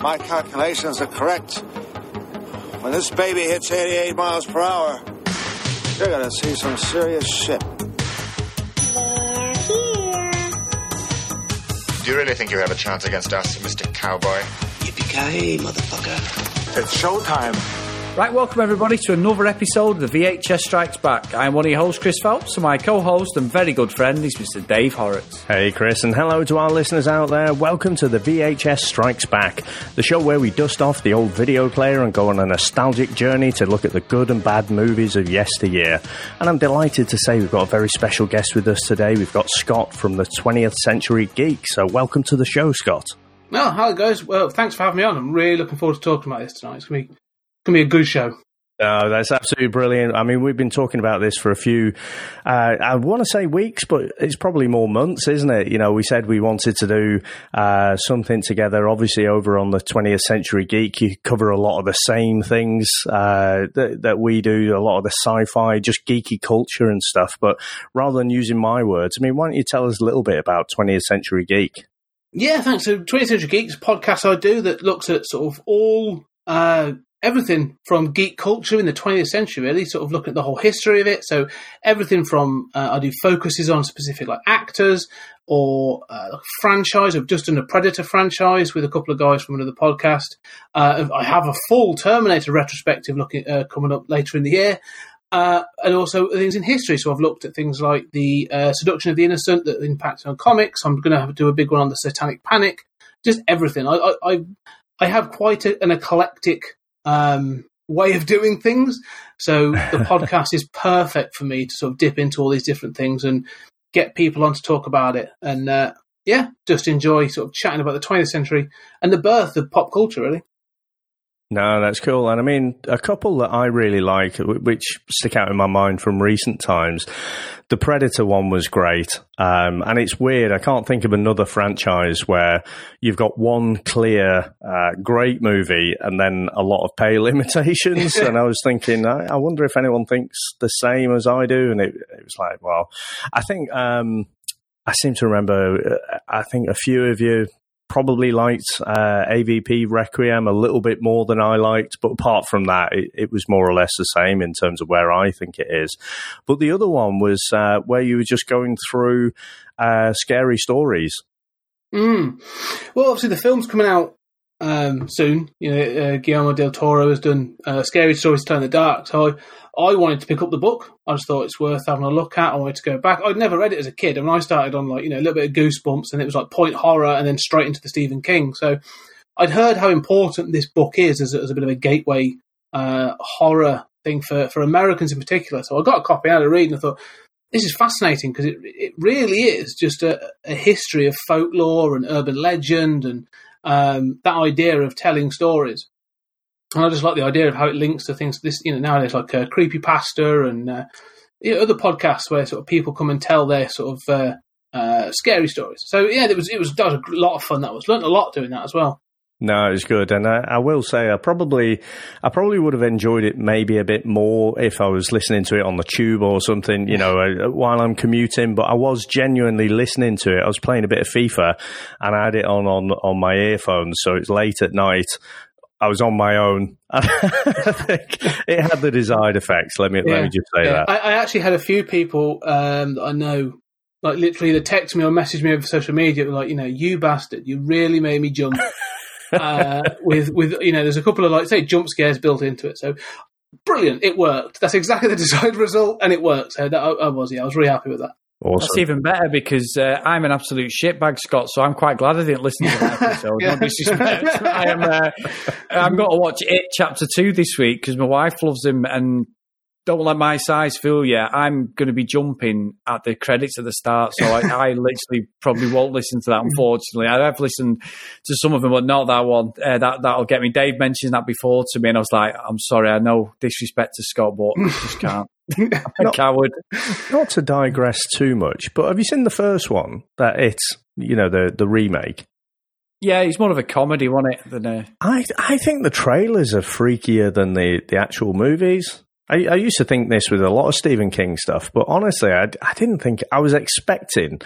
my calculations are correct, when this baby hits 88 miles per hour, you're gonna see some serious shit. They're here. Do you really think you have a chance against us, Mr. Cowboy? Yippee-ki-yay, motherfucker. It's showtime. Right, welcome everybody to another episode of the VHS Strikes Back. I'm one of your hosts, Chris Phelps, and my co-host and very good friend is Mr. Dave Horrocks. Hey, Chris, and hello to our listeners out there. Welcome to the VHS Strikes Back, the show where we dust off the old video player and go on a nostalgic journey to look at the good and bad movies of yesteryear. And I'm delighted to say we've got a very special guest with us today. We've got Scott from the 20th Century Geek. So, welcome to the show, Scott. Well, hello guys. Well, thanks for having me on. I'm really looking forward to talking about this tonight. It's gonna be, gonna be a good show. Oh, that's absolutely brilliant. I mean, we've been talking about this for a few, uh, I want to say weeks, but it's probably more months, isn't it? You know, we said we wanted to do uh, something together. Obviously, over on the 20th Century Geek, you cover a lot of the same things uh, that, that we do, a lot of the sci fi, just geeky culture and stuff. But rather than using my words, I mean, why don't you tell us a little bit about 20th Century Geek? Yeah, thanks. So, 20th Century Geeks podcast I do that looks at sort of all uh, everything from geek culture in the 20th century, really, sort of looking at the whole history of it. So, everything from uh, I do focuses on specific like actors or uh, franchise. I've just done a Predator franchise with a couple of guys from another podcast. Uh, I have a full Terminator retrospective looking uh, coming up later in the year. Uh, and also things in history. So I've looked at things like the uh, seduction of the innocent that impacted on comics. I'm going to have to do a big one on the Satanic Panic. Just everything. I I, I, I have quite a, an eclectic um, way of doing things. So the podcast is perfect for me to sort of dip into all these different things and get people on to talk about it. And uh, yeah, just enjoy sort of chatting about the 20th century and the birth of pop culture, really. No, that's cool. And I mean, a couple that I really like, which stick out in my mind from recent times, the Predator one was great. Um, and it's weird. I can't think of another franchise where you've got one clear, uh, great movie and then a lot of pale imitations. and I was thinking, I, I, wonder if anyone thinks the same as I do. And it, it was like, well, I think, um, I seem to remember, uh, I think a few of you probably liked uh, AVP Requiem a little bit more than I liked, but apart from that, it, it, was more or less the same in terms of where I think it is. But the other one was uh, where you were just going through uh, scary stories. Mm. Well, obviously, the film's coming out um, soon. You know, uh, Guillermo del Toro has done uh, Scary Stories to in the Dark, so I, I wanted to pick up the book. I just thought it's worth having a look at. I wanted to go back. I'd never read it as a kid. I mean, I started on like you know a little bit of Goosebumps, and it was like point horror, and then straight into the Stephen King. So I'd heard how important this book is as a, as a bit of a gateway uh, horror thing for for Americans in particular. So I got a copy I had a read, and I thought this is fascinating because it it really is just a, a history of folklore and urban legend and um, that idea of telling stories. And I just like the idea of how it links to things. This, you know, nowadays like uh, creepy pasta and uh, you know, other podcasts where sort of people come and tell their sort of uh, uh, scary stories. So yeah, it was it was that was a lot of fun. That was learned a lot doing that as well. No, it was good, and I, I, will say I probably, I probably would have enjoyed it maybe a bit more if I was listening to it on the tube or something, you know, uh, while I'm commuting. But I was genuinely listening to it. I was playing a bit of FIFA, and I had it on on on my earphones, so it's late at night. I was on my own. I think it had the desired effects. Let me yeah, let me just say yeah. that. I, I, actually had a few people um, that I know, like literally, they text me or message me over social media, like, you know, you bastard, you really made me jump. uh, with with you know, there's a couple of like say jump scares built into it. So brilliant, it worked. That's exactly the desired result, and it worked. So that, I, I was yeah, I was really happy with that. Awesome. That's even better because uh, I'm an absolute shitbag, Scott. So I'm quite glad I didn't listen to that episode. yeah. No disrespect. I am. Uh, I'm going to watch it chapter two this week because my wife loves him, and don't let my size fool you. I'm going to be jumping at the credits at the start, so I, I literally probably won't listen to that. Unfortunately, I have listened to some of them, but not that one. Uh, that that'll get me. Dave mentioned that before to me, and I was like, "I'm sorry, I know disrespect to Scott, but I just can't." I'm a coward. Not to digress too much, but have you seen the first one? That it's you know the the remake. Yeah, it's more of a comedy, wasn't it? Than a... I I think the trailers are freakier than the the actual movies. I, I, used to think this with a lot of Stephen King stuff, but honestly, I, I didn't think I was expecting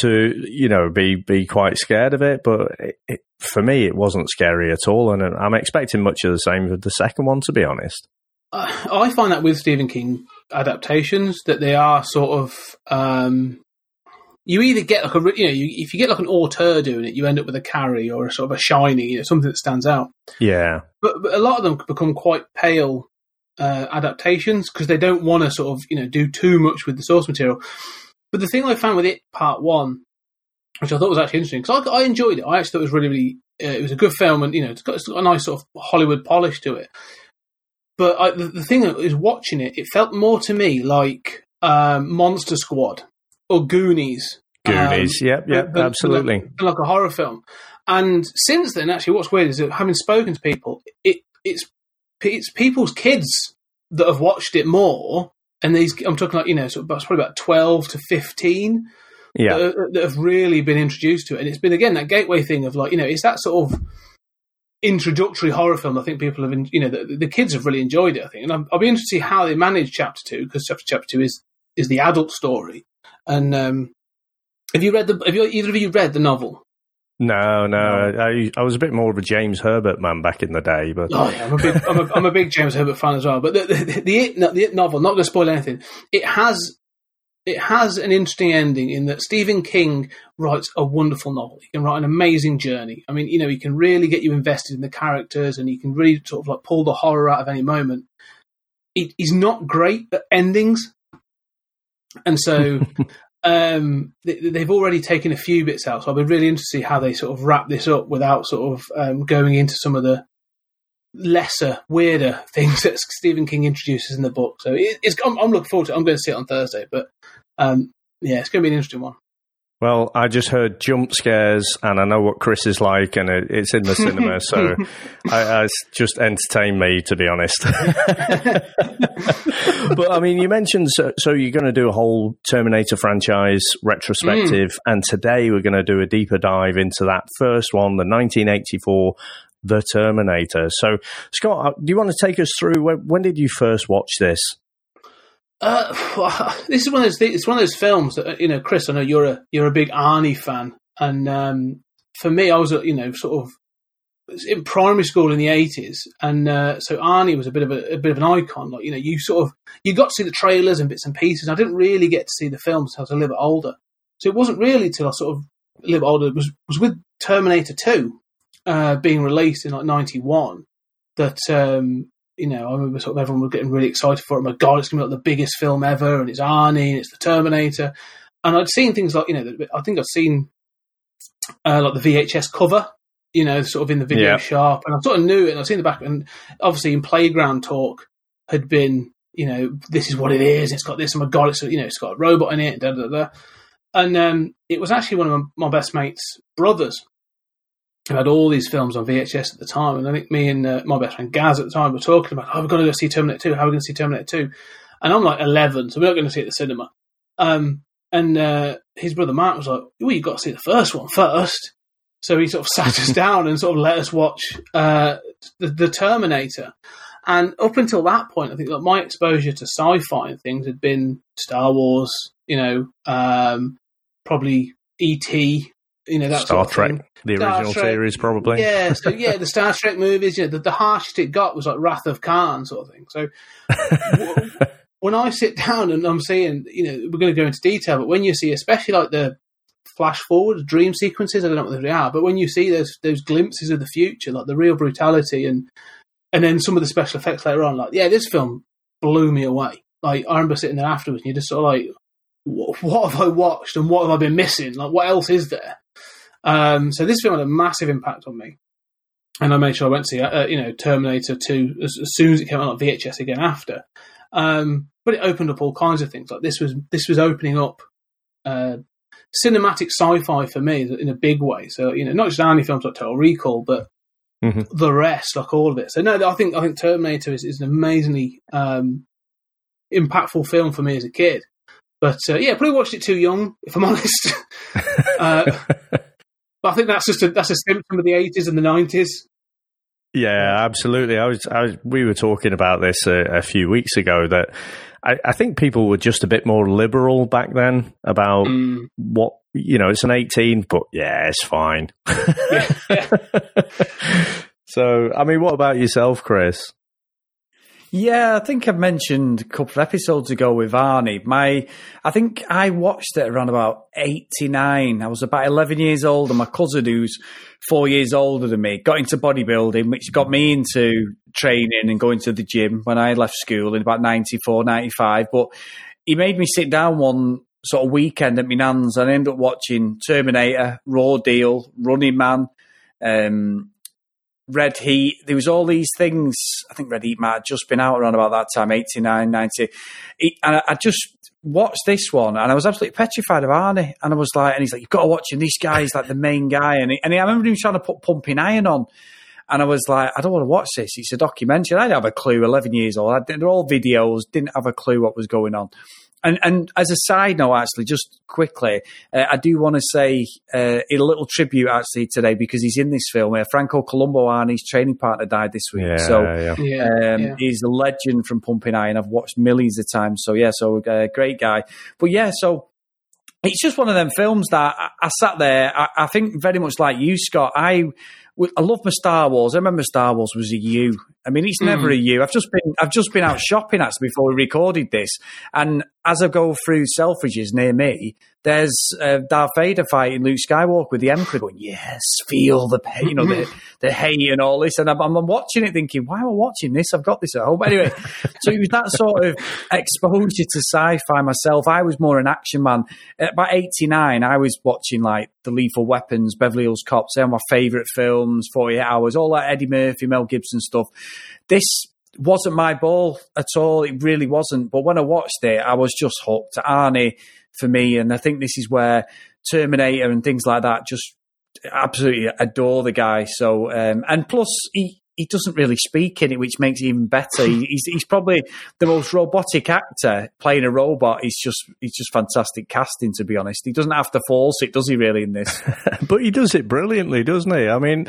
to you know be be quite scared of it. But it, it, for me, it wasn't scary at all, and I'm expecting much of the same with the second one. To be honest, uh, I find that with Stephen King adaptations that they are sort of um, you either get like a you know you, if you get like an auteur doing it, you end up with a Carrie or a sort of a Shining, you know, something that stands out. Yeah, but, but a lot of them become quite pale uh, adaptations because they don't want to sort of you know do too much with the source material. But the thing I found with it, part one, which I thought was actually interesting, because I, I, enjoyed it. I actually thought it was really, really, uh, it was a good film, and you know, it's got, it's got, a nice sort of Hollywood polish to it. But I, the, the, thing is, watching it, it felt more to me like um, Monster Squad or Goonies. Goonies, um, yep, yep, but, absolutely. But like, like, a horror film. And since then, actually, what's weird is that having spoken to people, it it's it's people's kids that have watched it more, and these I'm talking like you know, so it's probably about twelve to fifteen. Yeah, that, that, have really been introduced to it, and it's been again that gateway thing of like you know, it's that sort of introductory horror film. I think people have, been, you know, the, the kids have really enjoyed it. I think, and i will be interested to see how they manage chapter two because chapter chapter two is is the adult story. And um, have you read the? Have you either of you read the novel? No, no. I, I was a bit more of a James Herbert man back in the day, but oh yeah, I'm a big, I'm a, I'm a big James Herbert fan as well. But the the, the, the, the novel, not going to spoil anything, it has it has an interesting ending in that Stephen King writes a wonderful novel. He can write an amazing journey. I mean, you know, he can really get you invested in the characters, and he can really sort of like pull the horror out of any moment. He, he's not great at endings, and so um, they, have already taken a few bits out, so I'll be really interested to see how they sort of wrap this up without sort of um, going into some of the lesser, weirder things that Stephen King introduces in the book. So it, it's, I'm, I'm, looking forward to it. I'm going to see it on Thursday, but um, yeah, it's going to be an interesting one. Well, I just heard jump scares, and I know what Chris is like, and it, it's in the cinema, so I, I, just entertained me, to be honest. but I mean, you mentioned so, so, you're going to do a whole Terminator franchise retrospective, mm. and today we're going to do a deeper dive into that first one, the 1984 The Terminator. So, Scott, uh, do you want to take us through when, when did you first watch this? Uh, this is one of those. It's one of those films that you know, Chris. I know you're a you're a big Arnie fan, and um, for me, I was you know sort of in primary school in the eighties, and uh, so Arnie was a bit of a, a, bit of an icon. Like you know, you sort of you got to see the trailers and bits and pieces. I didn't really get to see the films until I was a little bit older. So it wasn't really till I sort of a little bit older. Was was with Terminator Two uh, being released in like ninety one that um, you know, I remember sort of everyone was getting really excited for it. My God, it's going to be like the biggest film ever, and it's Arnie, and it's the Terminator. And I'd seen things like, you know, I think I've seen uh, like the VHS cover, you know, sort of in the video yeah. shop, and I sort of knew it, and I've seen the back, and obviously in Playground Talk had been, you know, this is what it is. It's got this, and my God, it's you know, it's got a robot in it, da da da. And um, it was actually one of my, my best mates' brothers I had all these films on VHS at the time, and I think me and uh, my best friend Gaz at the time were talking about, oh, we've got to go see Terminator 2. How are we going to see Terminator 2? And I'm like 11, so we're not going to see it at the cinema. Um, and uh, his brother Mark was like, well, you've got to see the first one first. So he sort of sat us down and sort of let us watch uh, the, the, Terminator. And up until that point, I think that my exposure to sci-fi and things had been Star Wars, you know, um, probably E.T., you know that Star sort of Trek, thing. the Star original Trek, series, probably. Yeah, so yeah, the Star Trek movies. You know, the, the harshest it got was like Wrath of Khan sort of thing. So when I sit down and I'm seeing, you know, we're going to go into detail, but when you see, especially like the flash forward dream sequences, I don't know what they are, but when you see those those glimpses of the future, like the real brutality and and then some of the special effects later on, like yeah, this film blew me away. Like I remember sitting there afterwards, and you're just sort of like, what have I watched and what have I been missing? Like, what else is there? Um, so this film had a massive impact on me, and I made sure I went to see, uh, you know, Terminator Two as, as, soon as it came out on VHS again after. Um, but it opened up all kinds of things. Like this was this was opening up uh, cinematic sci-fi for me in a big way. So you know, not just Arnie films like Total Recall, but mm-hmm. the rest, like all of it. So no, I think I think Terminator is, is an amazingly um, impactful film for me as a kid. But uh, yeah, probably watched it too young, if I'm honest. uh, but I think that's just a, that's a symptom of the 80s and the 90s. Yeah, absolutely. I was, I was we were talking about this a, a few weeks ago that I, I, think people were just a bit more liberal back then about mm. what you know. It's an eighteen, but yeah, it's fine. so, I mean, what about yourself, Chris? Yeah, I think I mentioned a couple of episodes ago with Arnie. My, I think I watched it around about 89. I was about 11 years old, and my cousin, who's four years older than me, got into bodybuilding, which got me into training and going to the gym when I left school in about 94, 95. But he made me sit down one sort of weekend at my nan's, and I ended up watching Terminator, Raw Deal, Running Man, um, Red Heat. There was all these things. I think Red Heat might have just been out around about that time, 89, 90. and I, just watched this one and I was absolutely petrified of Arnie. And I was like, and he's like, you've got to watch him. This guy's like the main guy. And, he, and he, I remember him trying to put Pumping Iron on. And I was like, I don't want to watch this. It's a documentary. I didn't have a clue, 11 years old. I, they're all videos, didn't have a clue what was going on and and as a side note, actually, just quickly, uh, I do want to say uh, a little tribute actually today because he's in this film. Uh, Franco Columbu, Arnie's training partner, died this week, yeah, so yeah. Um, yeah. he's a legend from Pumping Iron. I've watched millions of times, so yeah, so uh, great guy. But yeah, so it's just one of them films that I, I sat there. I, I, think very much like you, Scott. I I love my Star Wars. I remember Star Wars was a U. I mean, it's never mm. a U. I've just been I've just been out shopping actually before we recorded this, and as I go through Selfridges near me, there's uh, Darth Vader fighting Luke Skywalker with the Emperor, going, "Yes, feel the pain, you know, the, the hate and all this." And I'm, I'm, watching it, thinking, "Why am I watching this? I've got this at home." But anyway, so it was that sort of exposure to sci-fi myself. I was more an action man. At about '89, I was watching like the Lethal Weapons, Beverly Hills Cops. They're my favourite films. Forty Eight Hours, all that Eddie Murphy, Mel Gibson stuff. This wasn't my ball at all. It really wasn't. But when I watched it, I was just hooked. Arnie for me, and I think this is where Terminator and things like that just absolutely adore the guy. So, um, and plus he he doesn't really speak in it, which makes it even better. He's, he's probably the most robotic actor playing a robot. He's just he's just fantastic casting, to be honest. He doesn't have to force it, does he? Really in this, but he does it brilliantly, doesn't he? I mean,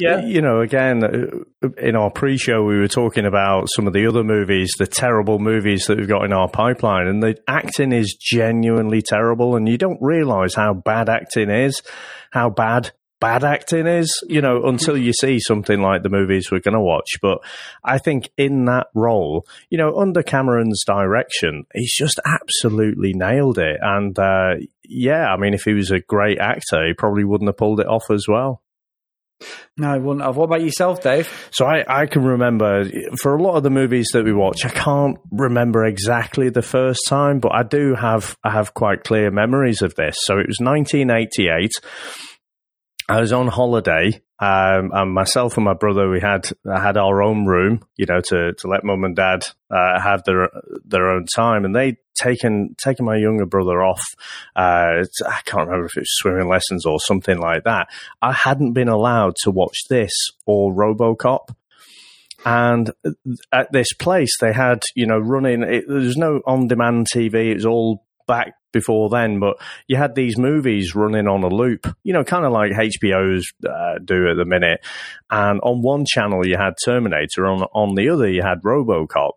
yeah. You know, again, uh, in our pre-show, we were talking about some of the other movies, the terrible movies that we've got in our pipeline, and the acting is genuinely terrible, and you don't realise how bad acting is, how bad bad acting is, you know, until you see something like the movies we're going to watch. But I think in that role, you know, under Cameron's direction, he's just absolutely nailed it. And uh, yeah, I mean, if he was a great actor, he probably wouldn't have pulled it off as well. No, I wouldn't have. What about yourself, Dave? So I, I can remember for a lot of the movies that we watch, I can't remember exactly the first time, but I do have I have quite clear memories of this. So it was 1988. I was on holiday, um, and myself and my brother we had had our own room, you know, to to let mum and dad uh, have their their own time, and they'd taken taken my younger brother off. Uh, I can't remember if it was swimming lessons or something like that. I hadn't been allowed to watch this or RoboCop. And at this place, they had, you know, running, it, there was no on demand TV. It was all back before then, but you had these movies running on a loop, you know, kind of like HBO's uh, do at the minute. And on one channel you had Terminator, on on the other you had RoboCop.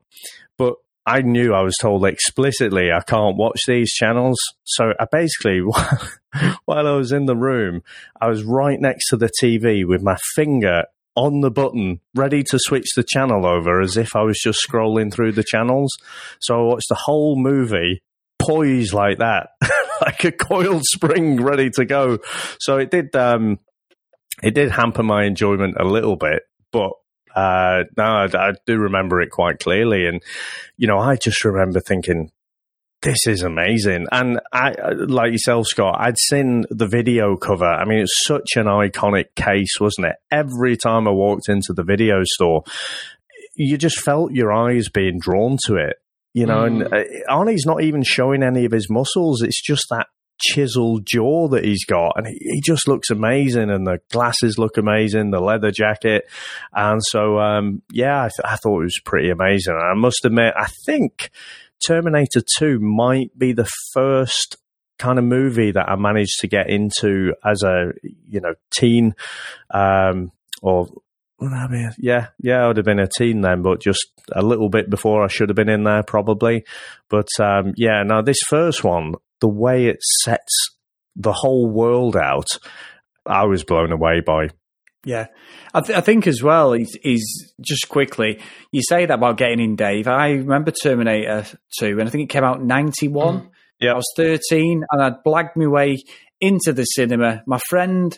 But I knew I was told explicitly I can't watch these channels. So I basically, while I was in the room, I was right next to the TV with my finger on the button, ready to switch the channel over as if I was just scrolling through the channels. So I watched the whole movie poised like that, like a coiled spring ready to go. So it did, um, it did hamper my enjoyment a little bit, but uh, no, I, I, do remember it quite clearly. And, you know, I just remember thinking, this is amazing. And I, like yourself, Scott, I'd seen the video cover. I mean, it's such an iconic case, wasn't it? Every time I walked into the video store, you just felt your eyes being drawn to it you know, mm. and uh, Arnie's not even showing any of his muscles. It's just that chiseled jaw that he's got, and he, he just looks amazing. And the glasses look amazing, the leather jacket, and so um, yeah, I, th- I, thought it was pretty amazing. And I must admit, I think Terminator Two might be the first kind of movie that I managed to get into as a you know teen um, or would I be? Yeah, yeah, I would have been a teen then, but just a little bit before I should have been in there, probably. But um, yeah, now this first one, the way it sets the whole world out, I was blown away by. Yeah, I, th- I think as well is, is just quickly. You say that about getting in, Dave. I remember Terminator Two, and I think it came out ninety one. Mm. Yeah. I was thirteen, and I'd blagged my way into the cinema. My friend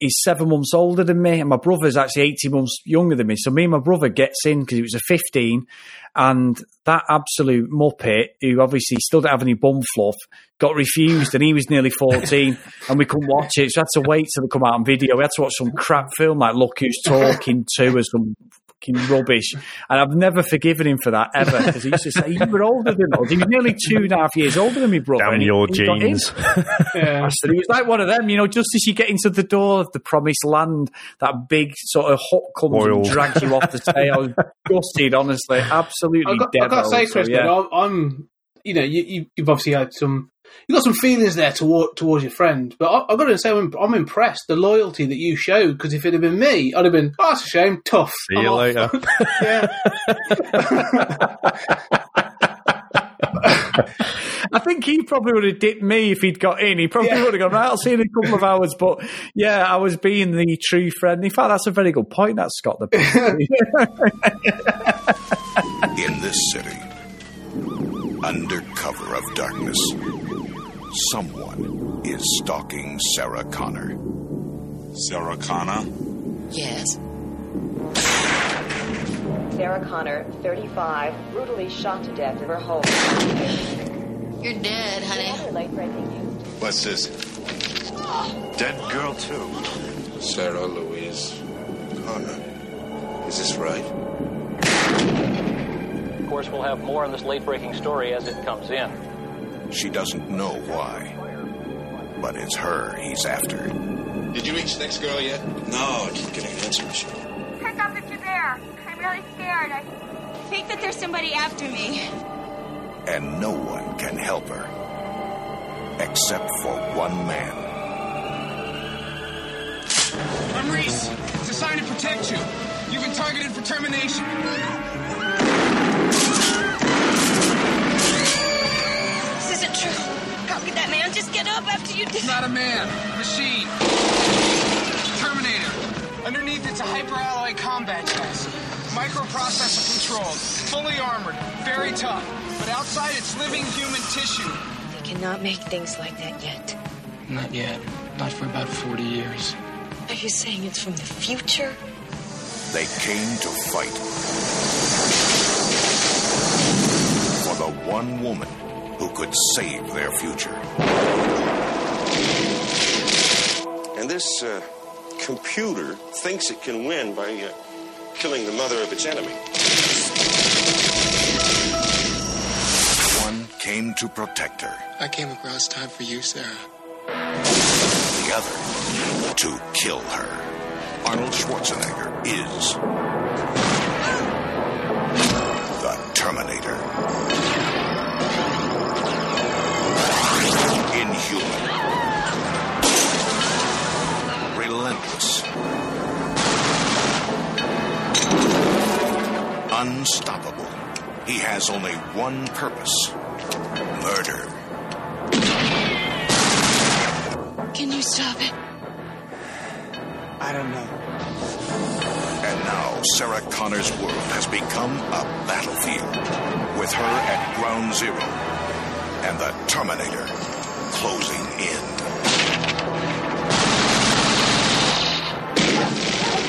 is seven months older than me, and my brother's actually eighteen months younger than me. So me and my brother gets in because he was a fifteen, and that absolute muppet who obviously still didn't have any bum fluff got refused, and he was nearly fourteen, and we couldn't watch it. So I had to wait till it come out on video. We had to watch some crap film like Look Who's Talking Too or some fucking rubbish. And I've never forgiven him for that ever because he used to say, You were older than us. He was nearly two and a half years older than me, brother. Damn and he- your he got genes. Yeah. And he was like one of them, you know, just as you get into the door of the promised land, that big sort of hook comes Oil. and drags you off the tail. I was gusted, honestly. Absolutely I've got, I've got to say, devil. Chris, So, yeah. I'm, I'm, you know, you, you, you've obviously had some, you've got some feelings there toward, towards your friend, but I, I've got to say, I'm, I'm impressed the loyalty that you showed. Because if it had been me, I'd have been, oh, that's a shame, tough. See I'm you off." later. yeah, I think he probably would have dipped me if he'd got in. He probably Yeah. would have gone, right, I'll see you in a couple of hours. But yeah, I was being the true friend. In fact, that's a very good point, that Scott. The In this city, under cover of darkness, someone is stalking Sarah Connor. Sarah Connor? Yes. Sarah Connor, 35, brutally shot to death in her home. You're dead, honey. Late-breaking news. What's this? Dead girl, too. Sarah Louise Connor. Is this right? Of course, we'll have more on this late breaking story as it comes in. She doesn't know why, but it's her he's after. Did you reach the next girl yet? No, I keep getting answers. Pick up if you're there. I'm really scared. I think that there's somebody after me. And no one can help her. Except for one man. I'm Reese. It's assigned to protect you. You've been targeted for termination. How that man just get up after you did? It's not a man, machine. Terminator. Underneath, it's a hyperalloy combat chassis. Microprocessor controlled, fully armored, very tough. But outside, it's living human tissue. They cannot make things like that yet. Not yet. Not for about 40 years. Are you saying it's from the future? They came to fight. For the one woman who could save their future. And this uh, computer thinks it can win by uh, killing the mother of its enemy. One came to protect her, I came across time for you, Sarah. the other to kill her. Arnold Schwarzenegger is Unstoppable. He has only one purpose murder. Can you stop it? I don't know. And now Sarah Connor's world has become a battlefield with her at ground zero and the Terminator closing in.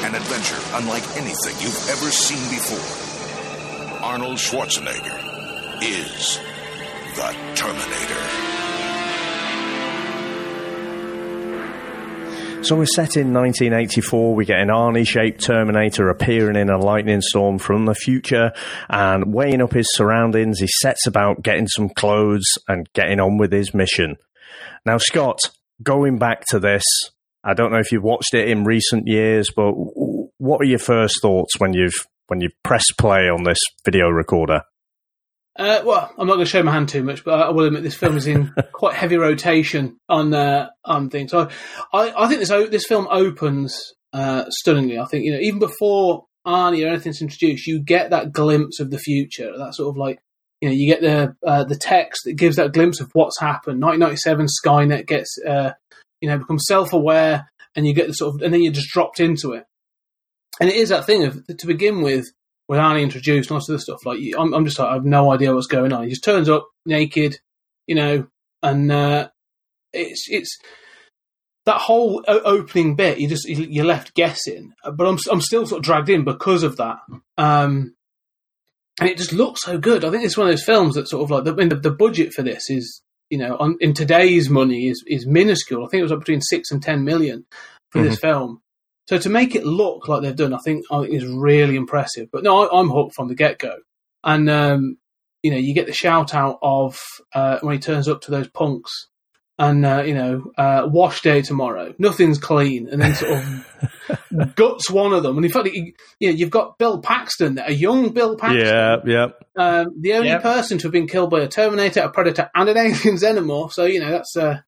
An adventure unlike anything you've ever seen before. Arnold Schwarzenegger is the Terminator. So we're set in 1984. We get an Arnie shaped Terminator appearing in a lightning storm from the future and weighing up his surroundings. He sets about getting some clothes and getting on with his mission. Now, Scott, going back to this, I don't know if you've watched it in recent years, but what are your first thoughts when you've when you press play on this video recorder? Uh, well, I'm not going to show my hand too much, but I will admit this film is in quite heavy rotation on uh, on things. So I, I think this this film opens uh, stunningly. I think you know even before Arnie or anything's introduced, you get that glimpse of the future. That sort of like you know you get the uh, the text that gives that glimpse of what's happened. 1997, Skynet gets uh, you know becomes self aware, and you get the sort of and then you're just dropped into it. And it is that thing of to begin with with Arnie introduced and all this stuff. Like I'm, I'm just like I have no idea what's going on. He just turns up naked, you know, and uh, it's it's that whole o- opening bit. You just you're left guessing, but I'm I'm still sort of dragged in because of that. Um, and it just looks so good. I think it's one of those films that sort of like the the, the budget for this is you know on, in today's money is is minuscule. I think it was up between six and ten million for mm-hmm. this film. So to make it look like they've done, I think, I is really impressive. But no, I, am hooked from the get go. And um, you know, you get the shout out of uh, when he turns up to those punks and uh, you know, uh, wash day tomorrow. Nothing's clean, and then sort of guts one of them. And in fact, you, you know, you've got Bill Paxton, a young Bill Paxton. Yeah, yeah. Um, the only yep. person to have been killed by a Terminator, a Predator, and an alien xenomorph. So you know, that's uh,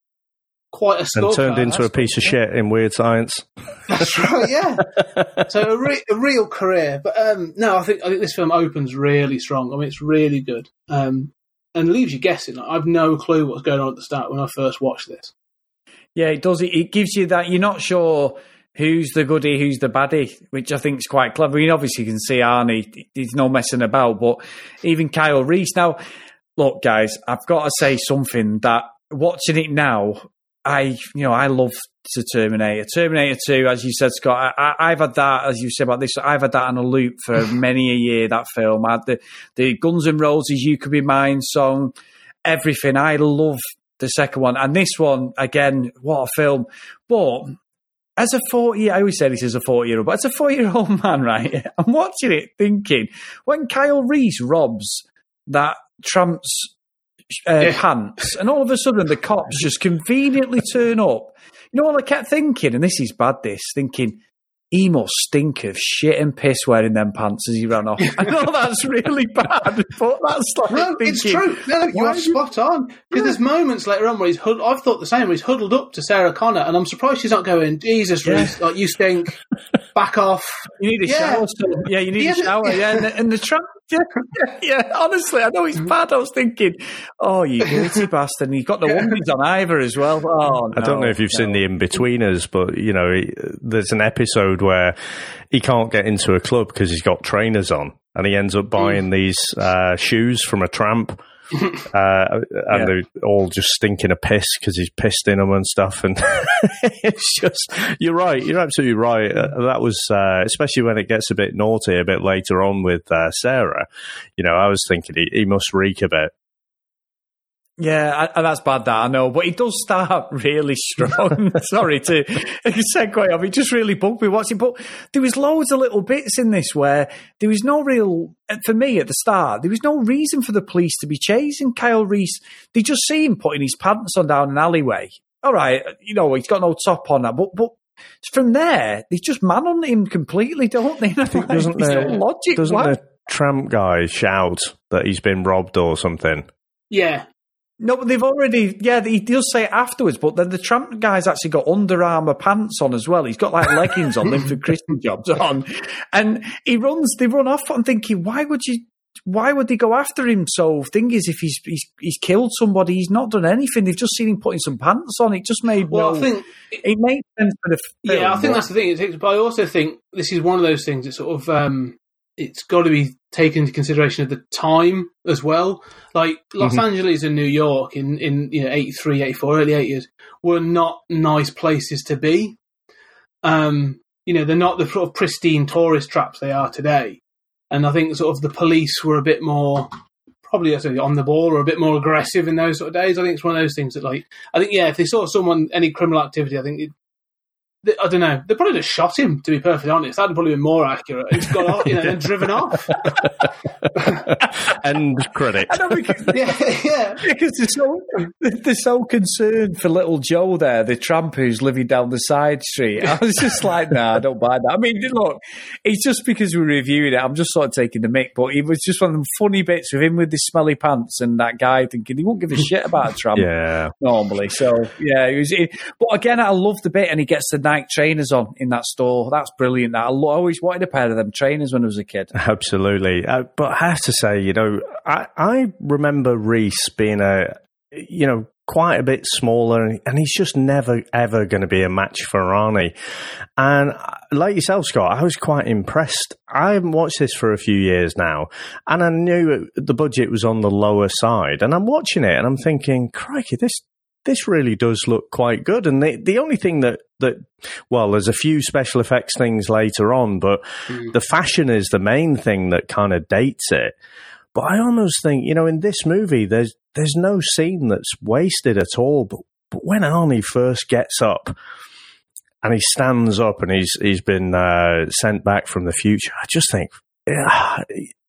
quite a and turned into that's a piece of shit in Weird Science. That's right, yeah. so a, re- a, real career, but um, no, I think I think this film opens really strong. I mean, it's really good. Um, and leaves you guessing. I've no clue what's going on at the start when I first watched this. Yeah, it does. It, it gives you that you're not sure who's the goody, who's the baddie, which I think is quite clever. I mean, obviously, you can see Arnie, he's no messing about, but even Kyle Reese. Now, look, guys, I've got to say something that watching it now, I, you know, I love to Terminator. Terminator 2, as you said, Scott, I, have had that, as you said about this, I've had that on a loop for many a year, that film. I had the, the Guns N' Roses You Could Be Mine song, everything. I love the second one. And this one, again, what a film. But as a 40 I always say this as a 40 year old, but as a 40 year old man, right, I'm watching it thinking, when Kyle Reese robs that tramp's uh, yeah. pants, and all of a sudden the cops just conveniently turn up you know what I kept thinking, and this is bad. This thinking he must stink of shit and piss wearing them pants as he ran off. I know that's really bad, but that's like no, thinking, it's true. No, you are spot on. Because yeah. there's moments later on where he's huddled, I've thought the same. Where he's huddled up to Sarah Connor, and I'm surprised she's not going, "Jesus, yeah. Like you stink, back off." You need a yeah. shower. So, yeah, you need a shower. Yeah, and the, and the yeah, yeah, honestly, I know he's bad. I was thinking, oh, you dirty bastard. And he's got the onesies on either as well. Oh, no, I don't know if you've no. seen the Inbetweeners, but, you know, there's an episode where he can't get into a club because he's got trainers on and he ends up buying mm. these uh, shoes from a tramp uh, and yeah. they're all just stinking a piss because he's pissed in them and stuff. And it's just, you're right, you're absolutely right. Uh, that was, uh, especially when it gets a bit naughty a bit later on with uh, Sarah. You know, I was thinking he, he must reek a bit. Yeah, and that's bad. That I know, but it does start really strong. Sorry to segue off. It just really bugged me watching. But there was loads of little bits in this where there was no real, eh, for me at the start, there was no reason for the police to be chasing Kyle Reese. They just see him putting his pants on down an alleyway. All right, you know he's got no top on that, but but from there they just man on him completely, don't they? I think doesn't the, no logic. Doesn't the tramp guy shout that he's been robbed or something? Yeah, no, but they've already, yeah, he does say it afterwards, but then the tramp guy's actually got Under Armour pants on as well. He's got like leggings on, Linford Christie jobs on. And he runs, they run off. I'm thinking, why would you, why would they go after him? So, thing is, if he's, he's he's killed somebody, he's not done anything. They've just seen him putting some pants on. It just made well. No, I think it, it made sense for the film, Yeah, I think that's the thing. But I also think this is one of those things that sort of um, it's got to be taken into consideration of the time as well. Like Los mm-hmm. Angeles and New York in, in you know, 83, 84, early 80s were not nice places to be. Um, you know, they're not the sort of pristine tourist traps they are today. And I think sort of the police were a bit more, probably on the ball or a bit more aggressive in those sort of days. I think it's one of those things that, like, I think, yeah, if they saw someone, any criminal activity, I think it, I don't know. They probably just shot him. To be perfectly honest, that'd probably been more accurate. He's got off, you know, and driven off. End credit. I know because, yeah, yeah. because they're so they're so concerned for little Joe there, the tramp who's living down the side street. I was just like, nah, I don't buy that. I mean, look, it's just because we're reviewing it. I'm just sort of taking the mic, but it was just one of them funny bits with him with the smelly pants and that guy thinking he won't give a shit about a tramp Yeah. normally. So yeah, it was. It, but again, I love the bit, and he gets the Nike trainers on in that store. That's brilliant. That I always wanted a pair of them trainers when I was a kid. Absolutely. Uh, but I have to say, you know, I, I remember Reese being a, you know, quite a bit smaller, and he's just never, ever going to be a match for Arnie. And uh, like yourself, Scott, I was quite impressed. I haven't watched this for a few years now, and I knew the budget was on the lower side. And I'm watching it, and I'm thinking, crikey, this this really does look quite good. And the, the only thing that, that, well, there's a few special effects things later on, but the fashion is the main thing that kind of dates it. But I almost think, you know, in this movie, there's, there's no scene that's wasted at all. But, but when Arnie first gets up and he stands up and he's, he's been, uh, sent back from the future, I just think, yeah,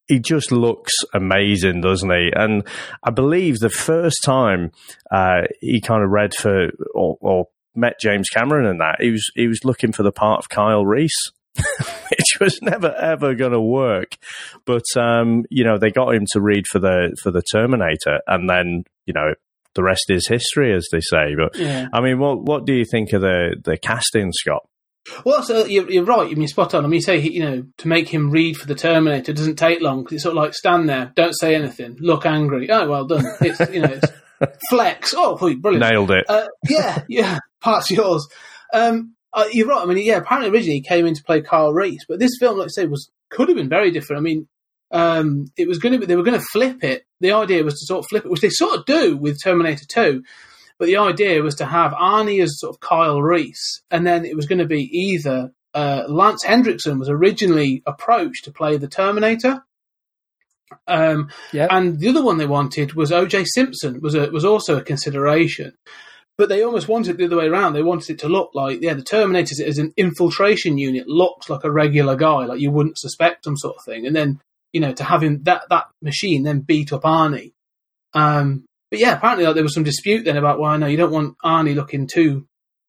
he just looks amazing, doesn't he? And I believe the first time uh, he kind of read for or, or met James Cameron and that he was he was looking for the part of Kyle Reese. Which was never ever going to work, but um, you know they got him to read for the for the Terminator, and then you know the rest is history, as they say. But Yeah. I mean, what what do you think of the the casting, Scott? Well, so you're, you're right. I mean, you're spot on. I mean, you say you know to make him read for the Terminator doesn't take long because it's sort of like stand there, don't say anything, look angry. Oh, well done. It's you know it's flex. Oh, brilliant. Nailed it. Uh, yeah, yeah. Part's yours. Um, uh, you're right. I mean, yeah. Apparently, originally he came in to play Carl Reese, but this film, like I say, was could have been very different. I mean, um, it was going to be they were going to flip it. The idea was to sort of flip it, which they sort of do with Terminator Two. But the idea was to have Arnie as sort of Kyle Reese, and then it was going to be either uh, Lance Henriksen was originally approached to play the Terminator, um, and the other one they wanted was O.J. Simpson was a, was also a consideration, but they almost wanted it the other way around. They wanted it to look like yeah, the Terminator as an infiltration unit looks like a regular guy, like you wouldn't suspect him, sort of thing. And then you know to have him that that machine then beat up Arnie. Um, but yeah, apparently like, there was some dispute then about why no, you don't want Arnie looking too,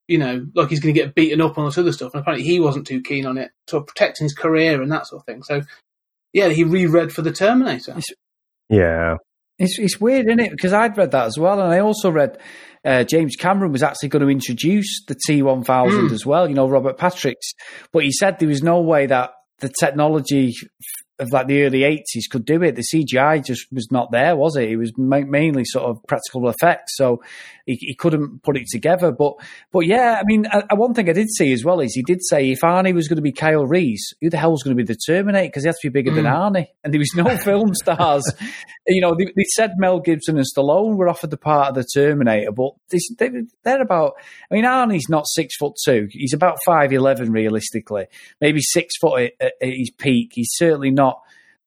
you know, like he's going to get beaten up on this other stuff. And apparently he wasn't too keen on it, sort of protecting his career and that sort of thing. So yeah, he reread for the Terminator. Yeah. It's, it's weird, isn't it? Because I'd read that as well, and I also read uh, James Cameron was actually going to introduce the T1000 Mm. as well. You know, Robert Patrick's, but he said there was no way that the technology of like the early eighties could do it. The CGI just was not there, was it? It was ma- mainly sort of practical effects, so he, he couldn't put it together. But but yeah, I mean, one thing I did see as well is he did say if Arnie was going to be Kyle Reese, who the hell was going to be the Terminator? Because he had to be bigger than Mm. Arnie, and there was no film stars. You know, they, they said Mel Gibson and Stallone were offered the part of the Terminator, but this, they, they're about. I mean, Arnie's not six foot two; he's about five eleven realistically, maybe six foot at, at his peak. He's certainly not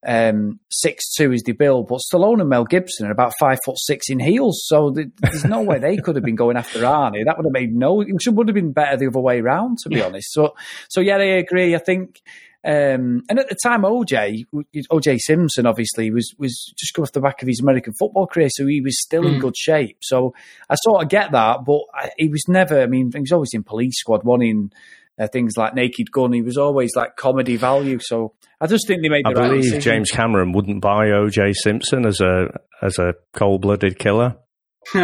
um, six two is the build, but Stallone and Mel Gibson are about five foot six in heels, so th- there's no way they could have been going after Arnie. That would have made no. It should- would have been better the other way around, to be honest. So, so yeah, I agree. I think. Um, and at the time, OJ, OJ Simpson, obviously was was just coming off the back of his American football career, so he was still in Mm. good shape. So I sort of get that, but I, he was never. I mean, he was always in Police Squad, one in uh, things like Naked Gun. He was always like comedy value. So I just think they made the I right believe decision. James Cameron wouldn't buy O.J. Simpson as a as a cold blooded killer.